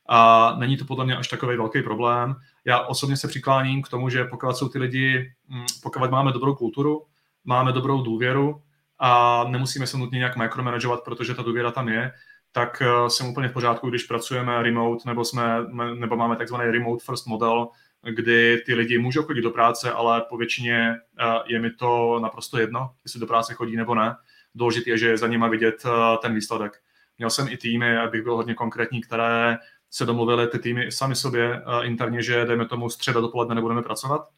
a není to podle mě až takový velký problém. Já osobně se přikláním k tomu, že pokud jsou ty lidi, mm, pokud máme dobrou kulturu, máme dobrou důvěru a nemusíme se nutně nějak micromanagovat, protože ta důvěra tam je, tak eh, jsem úplně v pořádku, když pracujeme remote nebo, jsme, nebo máme takzvaný remote first model, kdy ty lidi můžou chodit do práce, ale po většině eh, je mi to naprosto jedno, jestli do práce chodí nebo ne. Důležité je, že je za nima vidět eh, ten výsledek. Měl jsem i týmy, abych byl hodně konkrétní, které se domluvili ty týmy sami sobě interně, že dejme tomu středa dopoledne nebudeme pracovat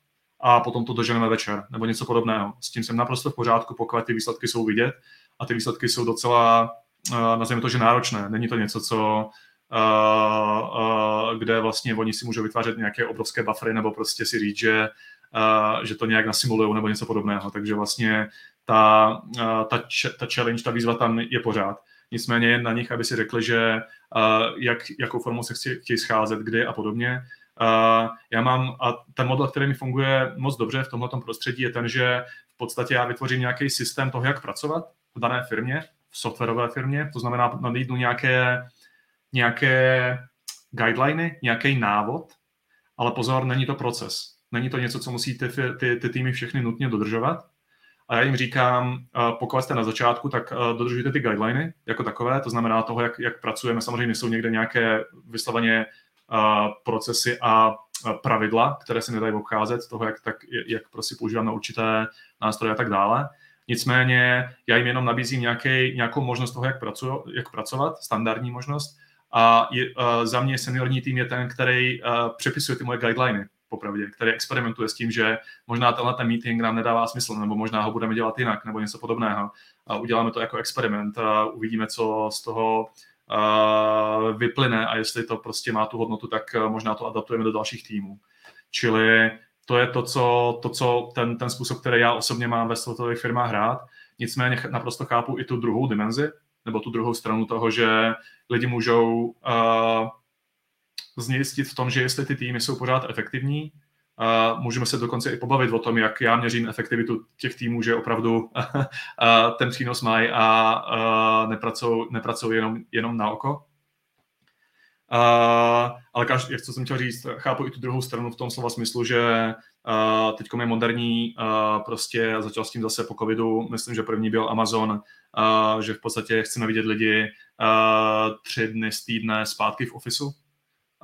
a potom to doženeme večer nebo něco podobného. S tím jsem naprosto v pořádku, pokud ty výsledky jsou vidět a ty výsledky jsou docela, nazvěme to, že náročné. Není to něco, co kde vlastně oni si můžou vytvářet nějaké obrovské buffery nebo prostě si říct, že, že to nějak nasimulují nebo něco podobného. Takže vlastně ta, ta, ta challenge, ta výzva tam je pořád. Nicméně jen na nich, aby si řekli, že jak, jakou formou se chci, chtějí scházet, kdy a podobně. Já mám, a ten model, který mi funguje moc dobře v tomto prostředí, je ten, že v podstatě já vytvořím nějaký systém toho, jak pracovat v dané firmě, v softwarové firmě, to znamená nabídnu nějaké, nějaké guideliny, nějaký návod, ale pozor, není to proces. Není to něco, co musí ty, ty, ty týmy všechny nutně dodržovat, a já jim říkám, pokud jste na začátku, tak dodržujte ty guideliny jako takové, to znamená toho, jak, jak pracujeme. Samozřejmě jsou někde nějaké vysloveně procesy a pravidla, které se nedají obcházet, toho, jak, tak, jak prostě používám na určité nástroje a tak dále. Nicméně já jim jenom nabízím nějaký, nějakou možnost toho, jak, pracujo, jak pracovat, standardní možnost. A je, uh, za mě seniorní tým je ten, který uh, přepisuje ty moje guideliny popravdě, který experimentuje s tím, že možná tenhle ten meeting nám nedává smysl, nebo možná ho budeme dělat jinak, nebo něco podobného. A uděláme to jako experiment a uvidíme, co z toho uh, vyplyne a jestli to prostě má tu hodnotu, tak možná to adaptujeme do dalších týmů. Čili to je to, co, to, co ten, ten způsob, který já osobně mám ve softwarových firmách hrát. Nicméně naprosto chápu i tu druhou dimenzi, nebo tu druhou stranu toho, že lidi můžou uh, zjistit v tom, že jestli ty týmy jsou pořád efektivní, a můžeme se dokonce i pobavit o tom, jak já měřím efektivitu těch týmů, že opravdu ten přínos mají a nepracují, nepracují jenom, jenom na oko. Uh, ale každý, jak co jsem chtěl říct, chápu i tu druhou stranu v tom slova smyslu, že uh, teď je moderní, uh, prostě začal s tím zase po covidu, myslím, že první byl Amazon, uh, že v podstatě chceme vidět lidi uh, tři dny z týdne zpátky v ofisu,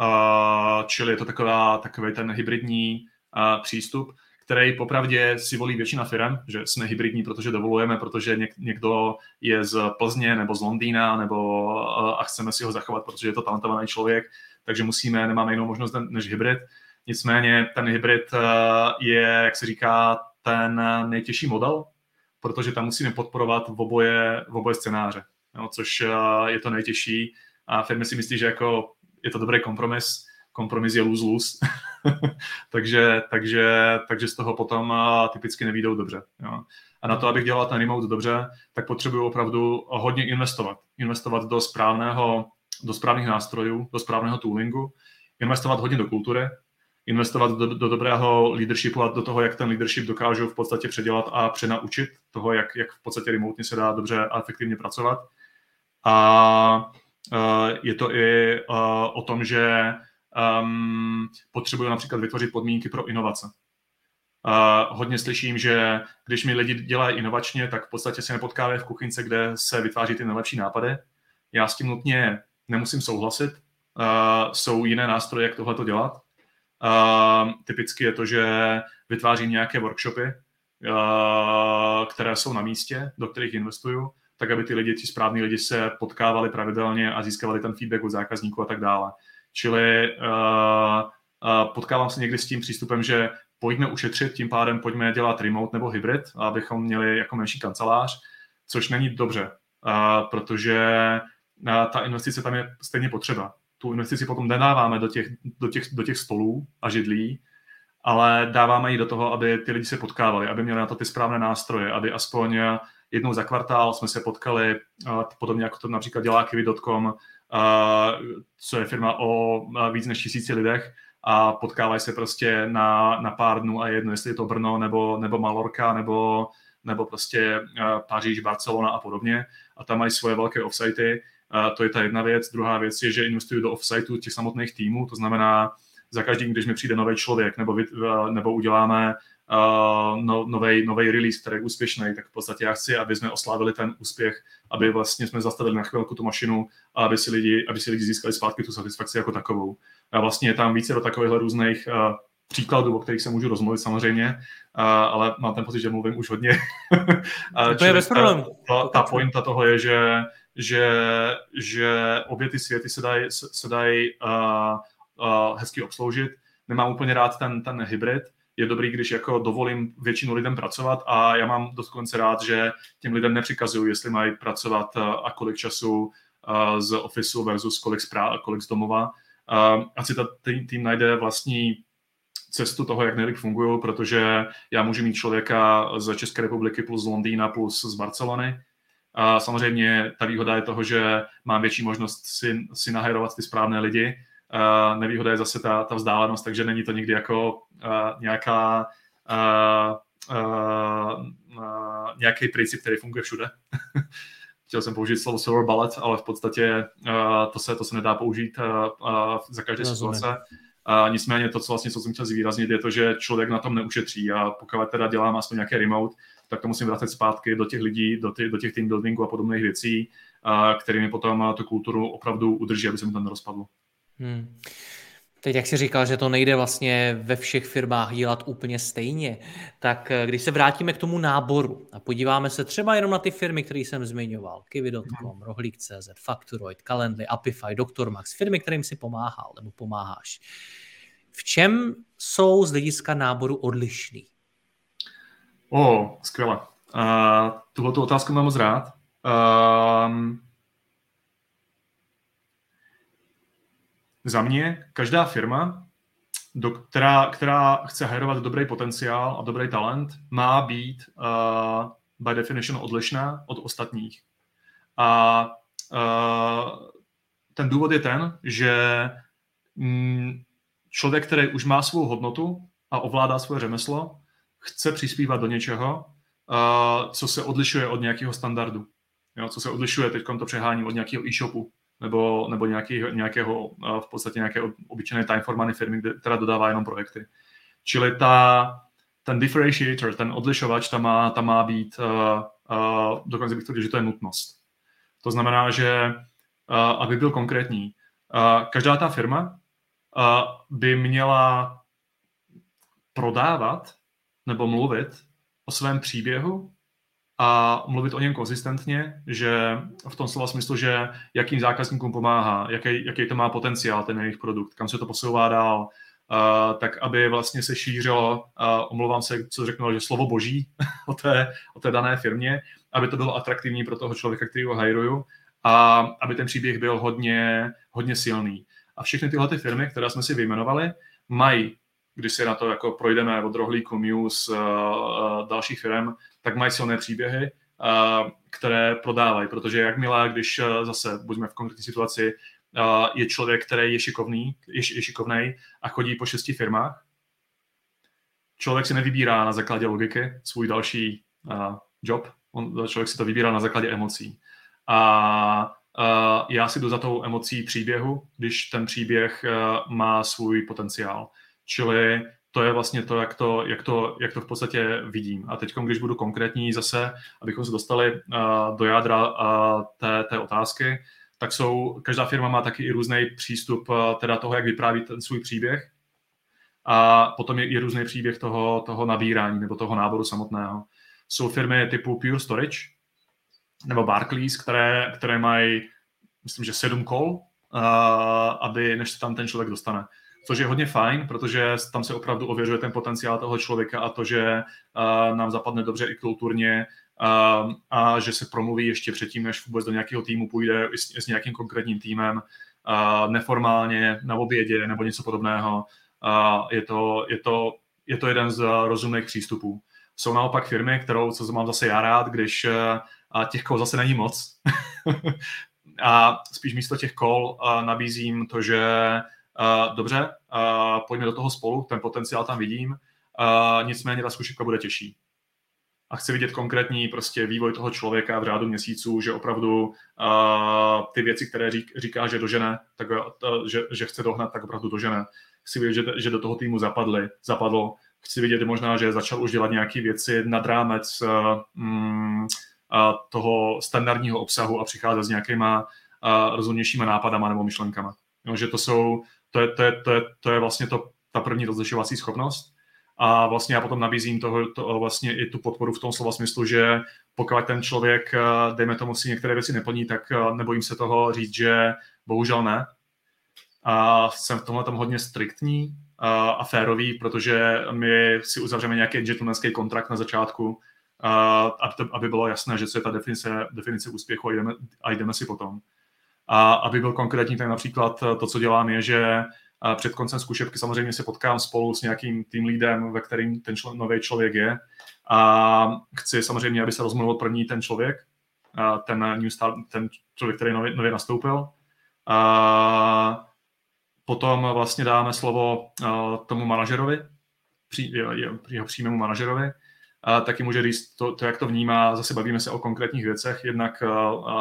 Uh, čili je to taková, takový ten hybridní uh, přístup, který popravdě si volí většina firm, že jsme hybridní, protože dovolujeme, protože něk, někdo je z Plzně nebo z Londýna nebo uh, a chceme si ho zachovat, protože je to talentovaný člověk, takže musíme, nemáme jinou možnost než hybrid. Nicméně ten hybrid uh, je, jak se říká, ten nejtěžší model, protože tam musíme podporovat v oboje, v oboje scénáře, jo, což uh, je to nejtěžší. A firmy si myslí, že jako je to dobrý kompromis, kompromis je lose-lose, takže, takže, takže z toho potom typicky nevídou dobře. Jo. A na to, abych dělal ten remote dobře, tak potřebuju opravdu hodně investovat. Investovat do správného, do správných nástrojů, do správného toolingu, investovat hodně do kultury, investovat do, do dobrého leadershipu a do toho, jak ten leadership dokážu v podstatě předělat a přenaučit toho, jak, jak v podstatě remotně se dá dobře a efektivně pracovat. A Eh, je to i eh, o tom, že um, potřebuju například vytvořit podmínky pro inovace. Uh, hodně slyším, že když mi lidi dělají inovačně, tak v podstatě se nepotkávají v kuchynce, kde se vytváří ty nejlepší nápady. Já s tím nutně nemusím souhlasit. Uh, jsou jiné nástroje, jak tohle to dělat. Uh, typicky je to, že vytvářím nějaké workshopy, uh, které jsou na místě, do kterých investuju tak aby ty lidi, ti správní lidi se potkávali pravidelně a získávali ten feedback od zákazníků a tak dále. Čili uh, uh, potkávám se někdy s tím přístupem, že pojďme ušetřit, tím pádem pojďme dělat remote nebo hybrid, abychom měli jako menší kancelář, což není dobře, uh, protože uh, ta investice tam je stejně potřeba. Tu investici potom nedáváme do těch, do těch, do těch stolů a židlí, ale dáváme ji do toho, aby ty lidi se potkávali, aby měli na to ty správné nástroje, aby aspoň jednou za kvartál jsme se potkali, podobně jako to například dělá Kiwi.com, co je firma o víc než tisíci lidech a potkávají se prostě na, na pár dnů a jedno, jestli je to Brno nebo, nebo Malorka nebo, nebo prostě Paříž, Barcelona a podobně. A tam mají svoje velké offsity. To je ta jedna věc. Druhá věc je, že investují do offsiteu těch samotných týmů, to znamená, za každým, když mi přijde nový člověk, nebo, nebo uděláme uh, no, nový release, který je úspěšný, tak v podstatě já chci, aby jsme oslávili ten úspěch, aby vlastně jsme zastavili na chvilku tu mašinu a aby si lidi, aby si lidi získali zpátky tu satisfakci jako takovou. A vlastně je tam více do takových různých uh, příkladů, o kterých se můžu rozmluvit samozřejmě, uh, ale mám ten pocit, že mluvím už hodně. uh, to je bez problémů. Ta, ta pointa toho je, že, že, že obě ty světy se dají, se, se dají uh, uh, hezky obsloužit. Nemám úplně rád ten, ten hybrid, je dobrý, když jako dovolím většinu lidem pracovat a já mám dokonce rád, že těm lidem nepřikazuju, jestli mají pracovat a kolik času z ofisu versus kolik, zpráv, kolik z domova. Ať si ta tým najde vlastní cestu toho, jak nejlíp fungují, protože já můžu mít člověka z České republiky plus z Londýna plus z Barcelony. A samozřejmě ta výhoda je toho, že mám větší možnost si, si nahajrovat ty správné lidi. Nevýhoda je zase ta, ta vzdálenost, takže není to nikdy jako uh, nějaká uh, uh, uh, nějaký princip, který funguje všude. Chtěl jsem použít slovo silver bullet, ale v podstatě uh, to, se, to se nedá použít uh, uh, za každé situace. A nicméně to, co vlastně co jsem chtěl zvýraznit, je to, že člověk na tom neušetří a pokud teda dělám aspoň nějaké remote, tak to musím vracet zpátky do těch lidí, do, ty, do těch team buildingů a podobných věcí, a kterými potom tu kulturu opravdu udrží, aby se mi to nerozpadlo. Hmm. Teď, jak jsi říkal, že to nejde vlastně ve všech firmách dělat úplně stejně, tak eh, když se vrátíme k tomu náboru a podíváme se třeba jenom na ty firmy, které jsem zmiňoval, Kiwi.com, hmm. Rohlík.cz, Factoroid, Calendly, Apify, Dr. Max, firmy, kterým si pomáhal nebo pomáháš. V čem jsou z hlediska náboru odlišný? O, oh, skvěle. Uh, tuhle otázku mám moc rád. Uh, za mě každá firma, do, která, která chce hajrovat dobrý potenciál a dobrý talent, má být uh, by definition odlišná od ostatních. A uh, ten důvod je ten, že mm, člověk, který už má svou hodnotu a ovládá svoje řemeslo, chce přispívat do něčeho, uh, co se odlišuje od nějakého standardu. Jo, co se odlišuje, teď to přehání od nějakého e-shopu, nebo, nebo nějaký, nějakého, v podstatě nějaké obyčejné time for money firmy, která dodává jenom projekty. Čili ta, ten differentiator, ten odlišovač, tam má, tam má být, uh, uh, dokonce bych tvrdil, že to je nutnost. To znamená, že uh, aby byl konkrétní, uh, každá ta firma uh, by měla prodávat nebo mluvit o svém příběhu a mluvit o něm konzistentně, že v tom slova smyslu, že jakým zákazníkům pomáhá, jaký, jaký to má potenciál, ten jejich produkt, kam se to posouvá dál, uh, tak aby vlastně se šířilo, uh, omlouvám se, co řeknu, že slovo boží o té, o té dané firmě, aby to bylo atraktivní pro toho člověka, který ho hajruju a aby ten příběh byl hodně, hodně silný. A všechny tyhle ty firmy, které jsme si vyjmenovali, mají když si na to jako projdeme od rohlíku, Muse, uh, uh, dalších firm, tak mají silné příběhy, uh, které prodávají, protože jakmile, když zase buďme v konkrétní situaci, je člověk, který je šikovný, je, je šikovný a chodí po šesti firmách, člověk si nevybírá na základě logiky svůj další job, on, člověk si to vybírá na základě emocí. A já si jdu za tou emocí příběhu, když ten příběh má svůj potenciál. Čili to je vlastně to, jak to, jak to, jak to v podstatě vidím. A teď, když budu konkrétní zase, abychom se dostali uh, do jádra uh, té, té otázky, tak jsou, každá firma má taky i různý přístup uh, teda toho, jak vypráví ten svůj příběh. A potom je i různý příběh toho, toho nabírání nebo toho náboru samotného. Jsou firmy typu Pure Storage nebo Barclays, které, které mají, myslím, že sedm kol, uh, aby než se tam ten člověk dostane což je hodně fajn, protože tam se opravdu ověřuje ten potenciál toho člověka a to, že uh, nám zapadne dobře i kulturně uh, a že se promluví ještě předtím, než vůbec do nějakého týmu půjde s, s nějakým konkrétním týmem, uh, neformálně na obědě nebo něco podobného. Uh, je, to, je, to, je to jeden z rozumných přístupů. Jsou naopak firmy, kterou, co mám zase já rád, když uh, těch kol zase není moc. a spíš místo těch kol nabízím to, že Dobře, uh, pojďme do toho spolu, ten potenciál tam vidím, uh, nicméně ta zkušebka bude těžší. A chci vidět konkrétní prostě vývoj toho člověka v řádu měsíců, že opravdu uh, ty věci, které řík, říká, že dožene, tak, uh, že, že chce dohnat, tak opravdu dožene. Chci vidět, že, že do toho týmu zapadly, zapadlo. Chci vidět možná, že začal už dělat nějaké věci nad rámec uh, um, uh, toho standardního obsahu a přicházet s nějakýma uh, rozumnějšíma nápadama nebo myšlenkama. Jo, že to jsou to je, to je, to je, to je vlastně to, ta první rozlišovací schopnost. A vlastně já potom nabízím toho, to, vlastně i tu podporu v tom slova smyslu, že pokud ten člověk, eh, dejme tomu, si některé věci neplní, tak eh, nebojím se toho říct, že bohužel ne. A jsem v tomhle tam hodně striktní a férový, protože my si uzavřeme nějaký gentlemanský kontrakt na začátku, aby, to, aby bylo jasné, že co je ta definice, definice úspěchu a jdeme, a jdeme si potom. A aby byl konkrétní, tak například to, co dělám, je, že před koncem zkušebky samozřejmě se potkám spolu s nějakým tým leadem, ve kterým ten člo, nový člověk je. A chci samozřejmě, aby se rozmluvil první ten člověk, ten, new start, ten člověk, který nově, nově nastoupil. A potom vlastně dáme slovo tomu manažerovi, jeho přímému manažerovi, a taky může říct to, to, jak to vnímá. Zase bavíme se o konkrétních věcech, jednak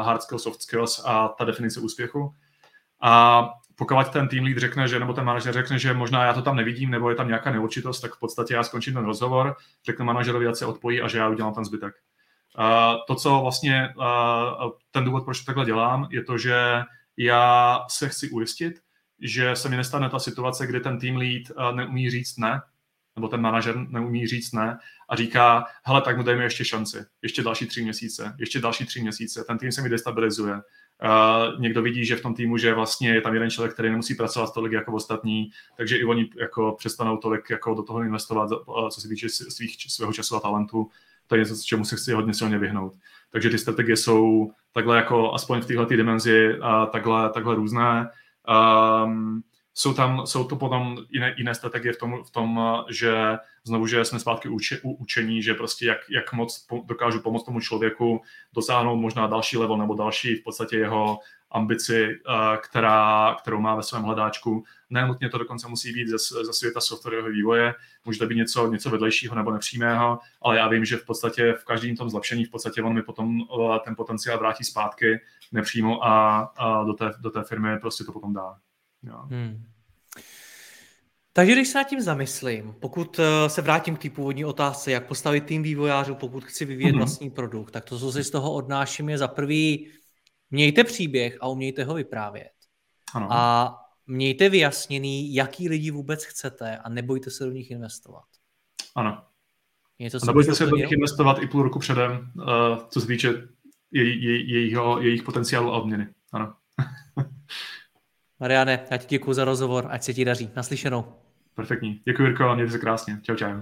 hard skills, soft skills a ta definice úspěchu. A pokud ten tým lead řekne, že, nebo ten manažer řekne, že možná já to tam nevidím, nebo je tam nějaká neurčitost, tak v podstatě já skončím ten rozhovor, řeknu manažerovi, ať se odpojí a že já udělám ten zbytek. Uh, to, co vlastně ten důvod, proč to takhle dělám, je to, že já se chci ujistit, že se mi nestane ta situace, kdy ten team lead neumí říct ne, nebo ten manažer neumí říct ne a říká, hele, tak mu dejme ještě šanci, ještě další tři měsíce, ještě další tři měsíce, ten tým se mi destabilizuje, Uh, někdo vidí, že v tom týmu, že vlastně je tam jeden člověk, který nemusí pracovat tolik jako ostatní, takže i oni jako přestanou tolik jako do toho investovat, uh, co se týče svých, svého času a talentu. To je něco, čemu se chci hodně silně vyhnout. Takže ty strategie jsou takhle jako aspoň v této dimenzi uh, takhle, takhle různé. Um, jsou tam, jsou to potom jiné, jiné strategie v tom, v tom, že znovu, že jsme zpátky uči, u učení, že prostě jak, jak moc po, dokážu pomoct tomu člověku dosáhnout možná další level nebo další v podstatě jeho ambici, která, kterou má ve svém hledáčku. Nenutně to dokonce musí být ze, ze světa softwarového vývoje, může to být něco, něco vedlejšího nebo nepřímého, ale já vím, že v podstatě v každém tom zlepšení v podstatě on mi potom ten potenciál vrátí zpátky nepřímo a, a do, té, do té firmy prostě to potom dá. Jo. Hmm. Takže když se nad tím zamyslím, pokud eh, se vrátím k té původní otázce, jak postavit tým vývojářů, pokud chci vyvíjet mm-hmm. vlastní produkt, tak to, co si z toho odnáším, je za prvý, mějte příběh a umějte ho vyprávět. Ano. A mějte vyjasněný, jaký lidi vůbec chcete a nebojte se do nich investovat. Ano. Něco, a nebojte se do nich investovat i půl roku předem, uh, co se týče jej, jej, jejího, jejich potenciálu a odměny. Ano. Mariane, já ti děkuji za rozhovor, ať se ti daří. Naslyšenou. Perfektní. Děkuji, Jirko, mějte se krásně. Čau, čau.